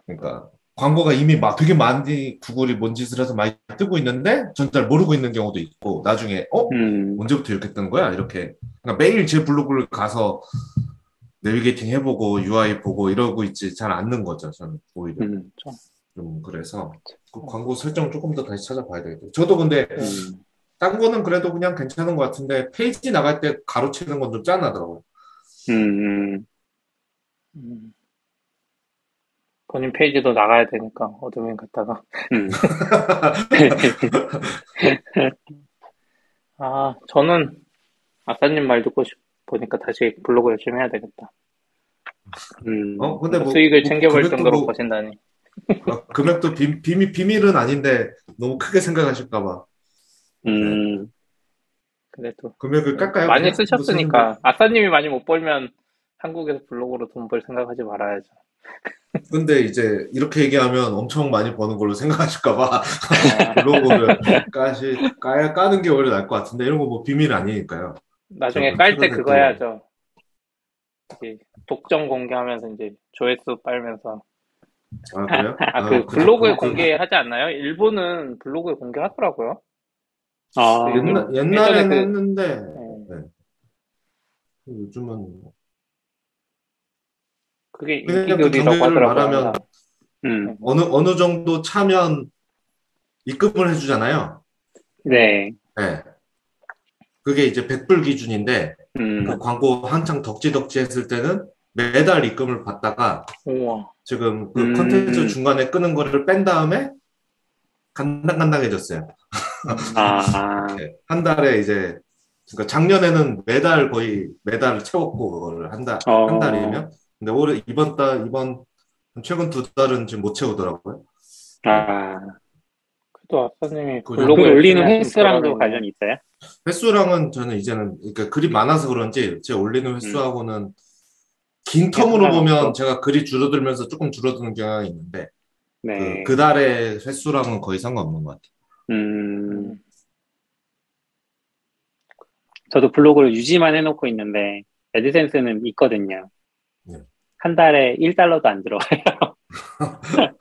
그러니까 광고가 이미 막 되게 많이 구글이 뭔 짓을 해서 많이 뜨고 있는데 전 잘 모르고 있는 경우도 있고 나중에 어 음, 언제부터 이렇게 뜨는 거야? 이렇게 그러니까 매일 제 블로그를 가서 내비게이팅 해보고 UI 보고 이러고 있지 잘 않는 거죠. 저는 오히려 음, 좀 그래서 그 광고 설정 조금 더 다시 찾아봐야 되겠죠. 저도 근데 음. 딴 거는 그래도 그냥 괜찮은 것 같은데 페이지 나갈 때 가로채는 건 좀 짠하더라고요. 음, 음. 음. 본인 페이지도 나가야 되니까 admin 갔다가 음. 아 저는 아싸님 말 듣고 싶 보니까 다시 블로그 열심히 해야 되겠다. 음. 어 근데 뭐 수익을 뭐 챙겨볼 정도로 뭐- 버신다니. 아, 금액도 비, 비밀 비밀은 아닌데 너무 크게 생각하실까봐 음, 그래도 금액을 깎아요. 많이 그냥? 쓰셨으니까 아싸님이 많이 못 벌면 한국에서 블로그로 돈 벌 생각하지 말아야죠. 근데 이제 이렇게 얘기하면 엄청 많이 버는 걸로 생각하실까봐 아, 블로그를 까시 까야 까는 게 오히려 나을 것 같은데 이런 거 뭐 비밀 아니니까요. 나중에 깔 때 그거 또- 해야죠. 독점 공개하면서 이제 조회수 빨면서 아 그래요? 아 그 블로그에 그- 공개하지 않나요? 일본은 블로그에 공개하더라고요. 아, 그 옛날 예전에 옛날에는 그- 했는데 네. 요즘은 뭐 그게 그냥 그 인기글이라고 하더라고요. 음, 어느 어느 정도 차면 입금을 해주잖아요. 네, 네. 그게 이제 100불 기준인데 음, 그 광고 한창 덕지덕지 했을 때는 매달 입금을 받다가 우와. 지금 그 음. 컨텐츠 중간에 끄는 거를 뺀 다음에 간당간당해졌어요. 아, 네. 한 달에 이제 그러니까 작년에는 매달 거의 매달 채웠고 그거를 한 달, 어. 한 달이면 근데 올해 이번 달 이번 최근 두 달은 지금 못 채우더라고요. 아, 아싸님이 그 블로그 글 올리는 횟수랑도 관련이 있어요? 횟수랑은 저는 이제는 그러니까 글이 많아서 그런지 제 올리는 횟수하고는 긴 텀으로. 보면 제가 글이 줄어들면서 조금 줄어드는 경향이 있는데 네, 그, 그 달의 횟수랑은 거의 상관없는 것 같아요. 음, 저도 블로그를 유지만 해놓고 있는데, 애드센스는 있거든요. 네. 한 달에 1달러도 안 들어와요.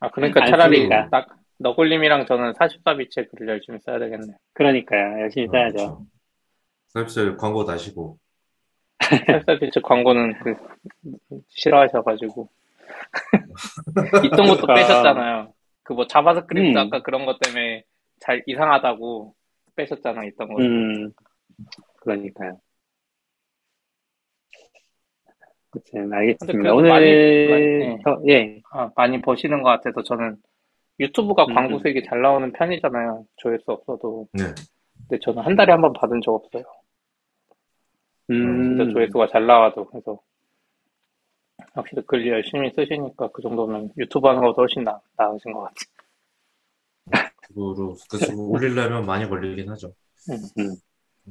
아 그러니까 안 차라리. 딱 너굴님이랑 저는 44bits의 글을 열심히 써야 되겠네요. 그러니까요. 열심히 써야죠. 섭실 광고 다시고 44bits 광고는 그 싫어하셔가지고 있던 것도 아. 빼셨잖아요. 그 뭐 JavaScript 음. 아까 그런 것 때문에 잘 이상하다고 빼셨잖아 있던 거. 음, 그러니까요. 아무튼 근데 알겠습니다. 오늘 많이- 많이- 더- 예, 아, 많이 버시는 것 같아서 저는 유튜브가 음, 광고 음. 수익이 잘 나오는 편이잖아요. 조회수 없어도. 네. 근데 저는 한 달에 한 번 받은 적 없어요. 음, 진짜 조회수가 잘 나와도 그래서 확실히 글 열심히 쓰시니까 그 정도면 유튜브 하는 것보다 훨씬 나, 나으신 것 같아요. 그거로 그래서 올리려면 많이 걸리긴 하죠. 음,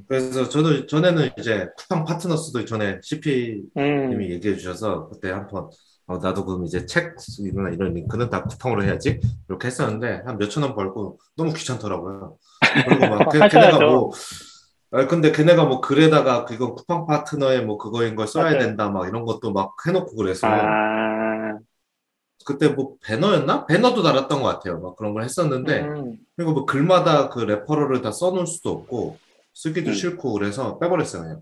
그래서 저도 전에는 이제 쿠팡 파트너스도 전에 CP님이 음, 얘기해 주셔서 그때 한번 어, 나도 그럼 이제 책이나 이런 링크는 다 쿠팡으로 해야지 이렇게 했었는데 한 몇천 원 벌고 너무 귀찮더라고요. 그리고 막 걔-. 걔네가 뭐 아 근데 걔네가 뭐 글에다가 그건 쿠팡 파트너의 뭐 그거인 걸 써야 맞아요. 된다 막 이런 것도 막 해놓고 그래서 아, 그때 뭐 배너였나? 배너도 달았던 것 같아요. 막 그런 걸 했었는데 음, 그리고 뭐 글마다 그 레퍼럴을 다 써놓을 수도 없고 쓰기도 음. 싫고 그래서 빼버렸어요 그냥.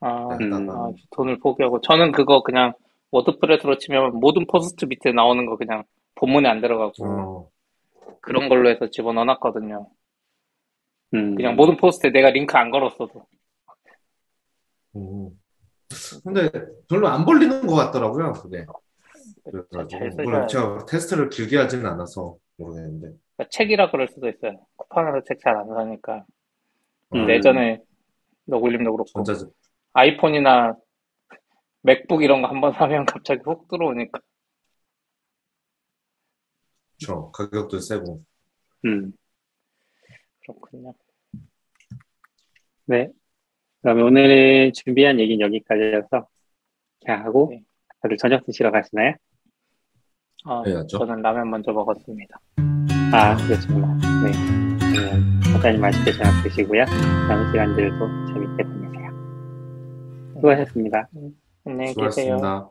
아, 음. 아, 돈을 포기하고 저는 그거 그냥 WordPress로 치면 모든 post 밑에 나오는 거 그냥 본문에 안 들어가고 어, 그런 걸로 해서 집어넣어놨거든요. 음, 그냥 모든 post에 내가 링크 안 걸었어도. 음. 근데 별로 안 벌리는 것 같더라고요 그게. 잘 그래가지고 제가 테스트를 길게 하지는 않아서 모르겠는데. 그러니까 책이라 그럴 수도 있어요. 쿠팡에서 책 잘 안 사니까. 음. 예전에 너굴림도 그렇고 전자 아이폰이나 맥북 이런 거 한번 사면 갑자기 훅 들어오니까. 저 가격도 세고. 음, 그렇군요. 네. 그러면 오늘 준비한 얘기는 여기까지여서 하고 네. 다들 저녁 드시러 가시나요? 아, 해야죠. 저는 라면 먼저 먹었습니다. 아, 그렇구나. 네. 그러면 사장님 맛있게 저녁 드시고요. 남은 시간들도 재밌게 보내세요. 수고하셨습니다. 안녕히 계세요. 수고하셨습니다.